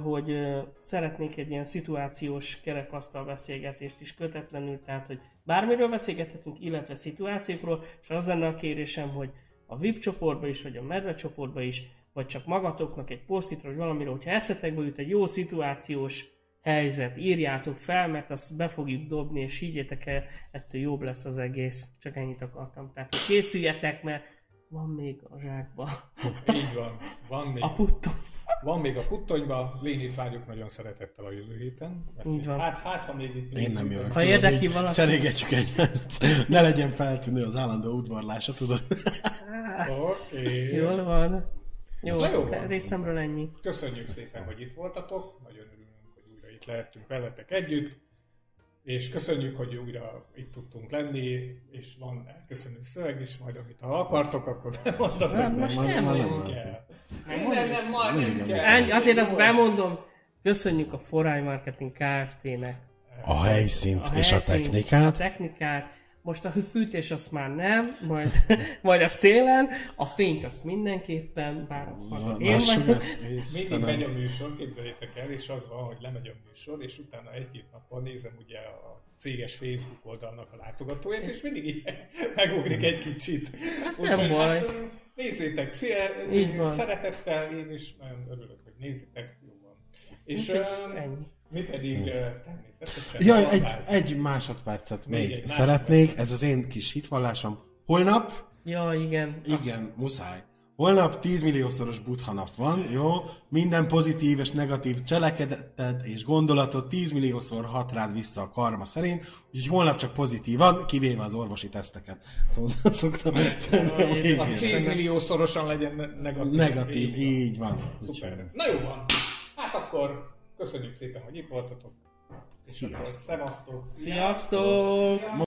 hogy szeretnék egy ilyen szituációs kerekasztal beszélgetést is kötetlenül, tehát hogy bármiről beszélgethetünk, illetve szituációkról, és az lenne a kérésem, hogy a VIP csoportba is, vagy a medve csoportba is, vagy csak magatoknak egy posztitra, vagy valamiről, hogyha eszetekbe jut egy jó szituációs helyzet, írjátok fel, mert azt be fogjuk dobni, és higgyétek el, ettől jobb lesz az egész. Csak ennyit akartam. Tehát, hogy készüljetek, mert van még a zsákba. *laughs* Így van. Van még, A putton. van még a puttonyba, Lénit várjuk nagyon szeretettel a jövő héten. Beszél. Így van. Hát, hát, ha még itt... Én nem jövök. Ha tudod, érdekli valaki- Cserégetjük egymást. Ne legyen feltűnő az állandó udvarlása, tudod? *laughs* Oké. Jól van. Jó, jó van. részemről ennyi. Köszönjük szépen, hogy itt voltatok. Nagyon újra itt lehettünk veletek együtt. És köszönjük, hogy újra itt tudtunk lenni, és van elköszönő szöveg is, majd amit ha akartok, akkor *laughs* mondatok Nem, meg. most nem nem. Nem, nem, nem, majd nem kell. Azért azt bemondom, köszönjük a Forány Marketing Kft-nek A helyszínt a és a helyszínt, technikát. A technikát. Most a fűtés azt már nem, majd, *laughs* majd az télen, a fényt azt mindenképpen, bár az majd én vagyok. Mindig Istenem. megy a műsor, képzeljétek el, és az van, hogy lemegy a műsor, és utána egy-két nappal nézem ugye a céges Facebook oldalnak a látogatóját, és mindig így *laughs* megugrik egy kicsit. Ez Úgyhogy nem baj. Hát, nézzétek, szia, Így van. szeretettel, én is nagyon örülök, hogy nézitek, jó van. És Úgyhogy uh, ennyi. Mi pedig uh, természetesen... Jaj, egy, egy másodpercet Még még, egy szeretnék, ez az én kis hitvallásom. Holnap, Ja, igen. igen, muszáj. Holnap 10 milliószoros buddha nap van, jó? Minden pozitív és negatív cselekedeted és gondolatot 10 milliószor hat rád vissza a karma szerint, úgyhogy holnap csak pozitívan, kivéve az orvosi teszteket. Hát hozzá szoktam tenni. Az 10 milliószorosan legyen ne- negatív. Negatív, Így van. így van. Szuper. Na jó van. Hát akkor köszönjük szépen, hogy itt voltatok. Sziasztok. Szevasztok. Sziasztok!